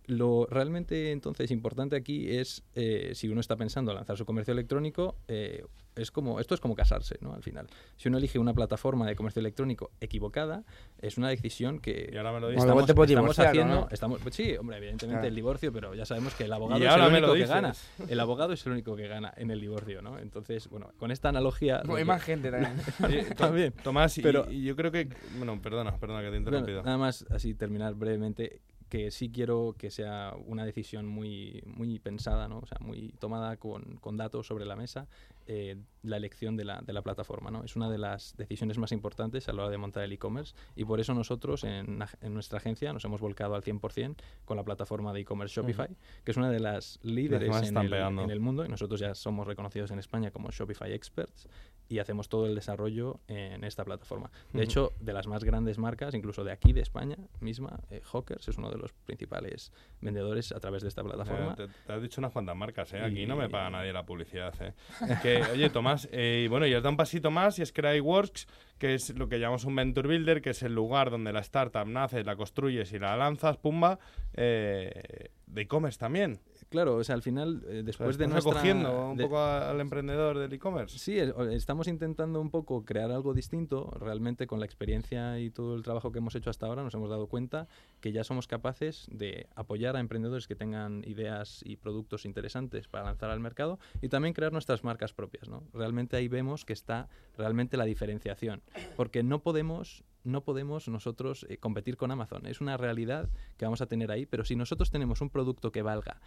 Lo realmente entonces importante aquí es eh, si uno está pensando en lanzar su comercio electrónico, eh, es como esto es como casarse, ¿no? Al final, si uno elige una plataforma de comercio electrónico equivocada, es una decisión que Y ahora me lo dices. Bueno, estamos haciendo, ¿no? estamos, pues sí, hombre, evidentemente Claro. el divorcio, pero ya sabemos que el abogado Y es el único que gana. El abogado es el único que gana en el divorcio, ¿no? Entonces, bueno, con esta analogía Bueno, hay más gente también. <laughs> Tomás, y, Pero- y yo creo que. Bueno, perdona, perdona que te he Bueno, interrumpido. nada más así terminar brevemente. Que sí quiero que sea una decisión muy, muy pensada, ¿no? o sea, muy tomada con, con datos sobre la mesa, eh, la elección de la, de la plataforma. ¿no? Es una de las decisiones más importantes a la hora de montar el e-commerce y por eso nosotros en, en, nuestra agencia nos hemos volcado al 100% con la plataforma de e-commerce Shopify, que es una de las líderes en el, en el, mundo y nosotros ya somos reconocidos en España como Shopify Experts y hacemos todo el desarrollo en esta plataforma. De hecho, de las más grandes marcas, incluso de aquí, de España misma, eh, Hawkers es uno de los principales vendedores a través de esta plataforma. te, has dicho unas cuantas marcas, ¿eh? Aquí no me paga nadie la publicidad, ¿eh? <laughs> que, oye, Tomás, eh, y bueno, y os da un pasito más y es Works que es lo que llamamos un Venture Builder, que es el lugar donde la startup nace, la construyes y la lanzas, pumba, eh, de e-commerce también. Claro, o sea, al final, eh, después de nuestra... recogiendo un poco al emprendedor del e-commerce? Sí, estamos intentando un poco crear algo distinto. Realmente, con la experiencia y todo el trabajo que hemos hecho hasta ahora, nos hemos dado cuenta que ya somos capaces de apoyar a emprendedores que tengan ideas y productos interesantes para lanzar al mercado y también crear nuestras marcas propias, ¿no? Realmente ahí vemos que está realmente la diferenciación, porque no podemos no podemos nosotros eh, competir con Amazon. Es una realidad que vamos a tener ahí, pero si nosotros tenemos un producto que valga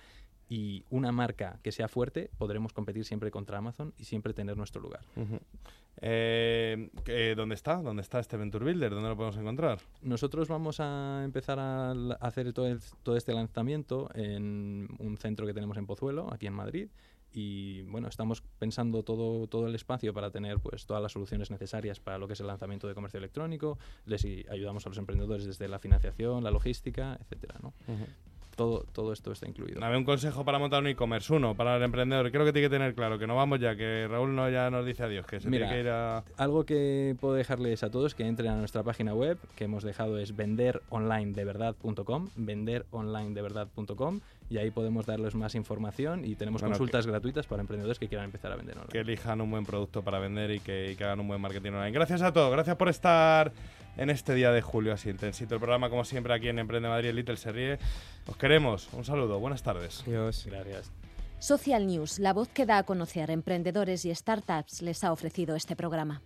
y una marca que sea fuerte, podremos competir siempre contra Amazon y siempre tener nuestro lugar. Eh, ¿Dónde está? ¿Dónde está este Venture Builder? ¿Dónde lo podemos encontrar? Nosotros vamos a empezar a hacer todo, todo este lanzamiento en un centro que tenemos en Pozuelo, aquí en Madrid y bueno, estamos pensando todo, todo el espacio para tener pues todas las soluciones necesarias para lo que es el lanzamiento de comercio electrónico, les ayudamos a los emprendedores desde la financiación, la logística, etcétera, ¿no? Todo, todo, esto está incluido. Un consejo para montar un e-commerce, uno, para el emprendedor. Creo que tiene que tener claro que no vamos ya, que Raúl no ya nos dice adiós, que se tiene que ir a... Algo que puedo dejarles a todos que entren a nuestra página web, que hemos dejado es venderonlinedeverdad.com, venderonlinedeverdad.com y ahí podemos darles más información y tenemos consultas gratuitas para emprendedores que quieran empezar a vender online. Que elijan un buen producto para vender y que, hagan un buen marketing online. Gracias a todos, gracias por estar en este día de julio así intensito. El programa, como siempre, aquí en Emprende Madrid, Little se ríe. Os queremos. Un saludo. Buenas tardes. Adiós. Gracias. Social News, la voz que da a conocer emprendedores y startups, les ha ofrecido este programa.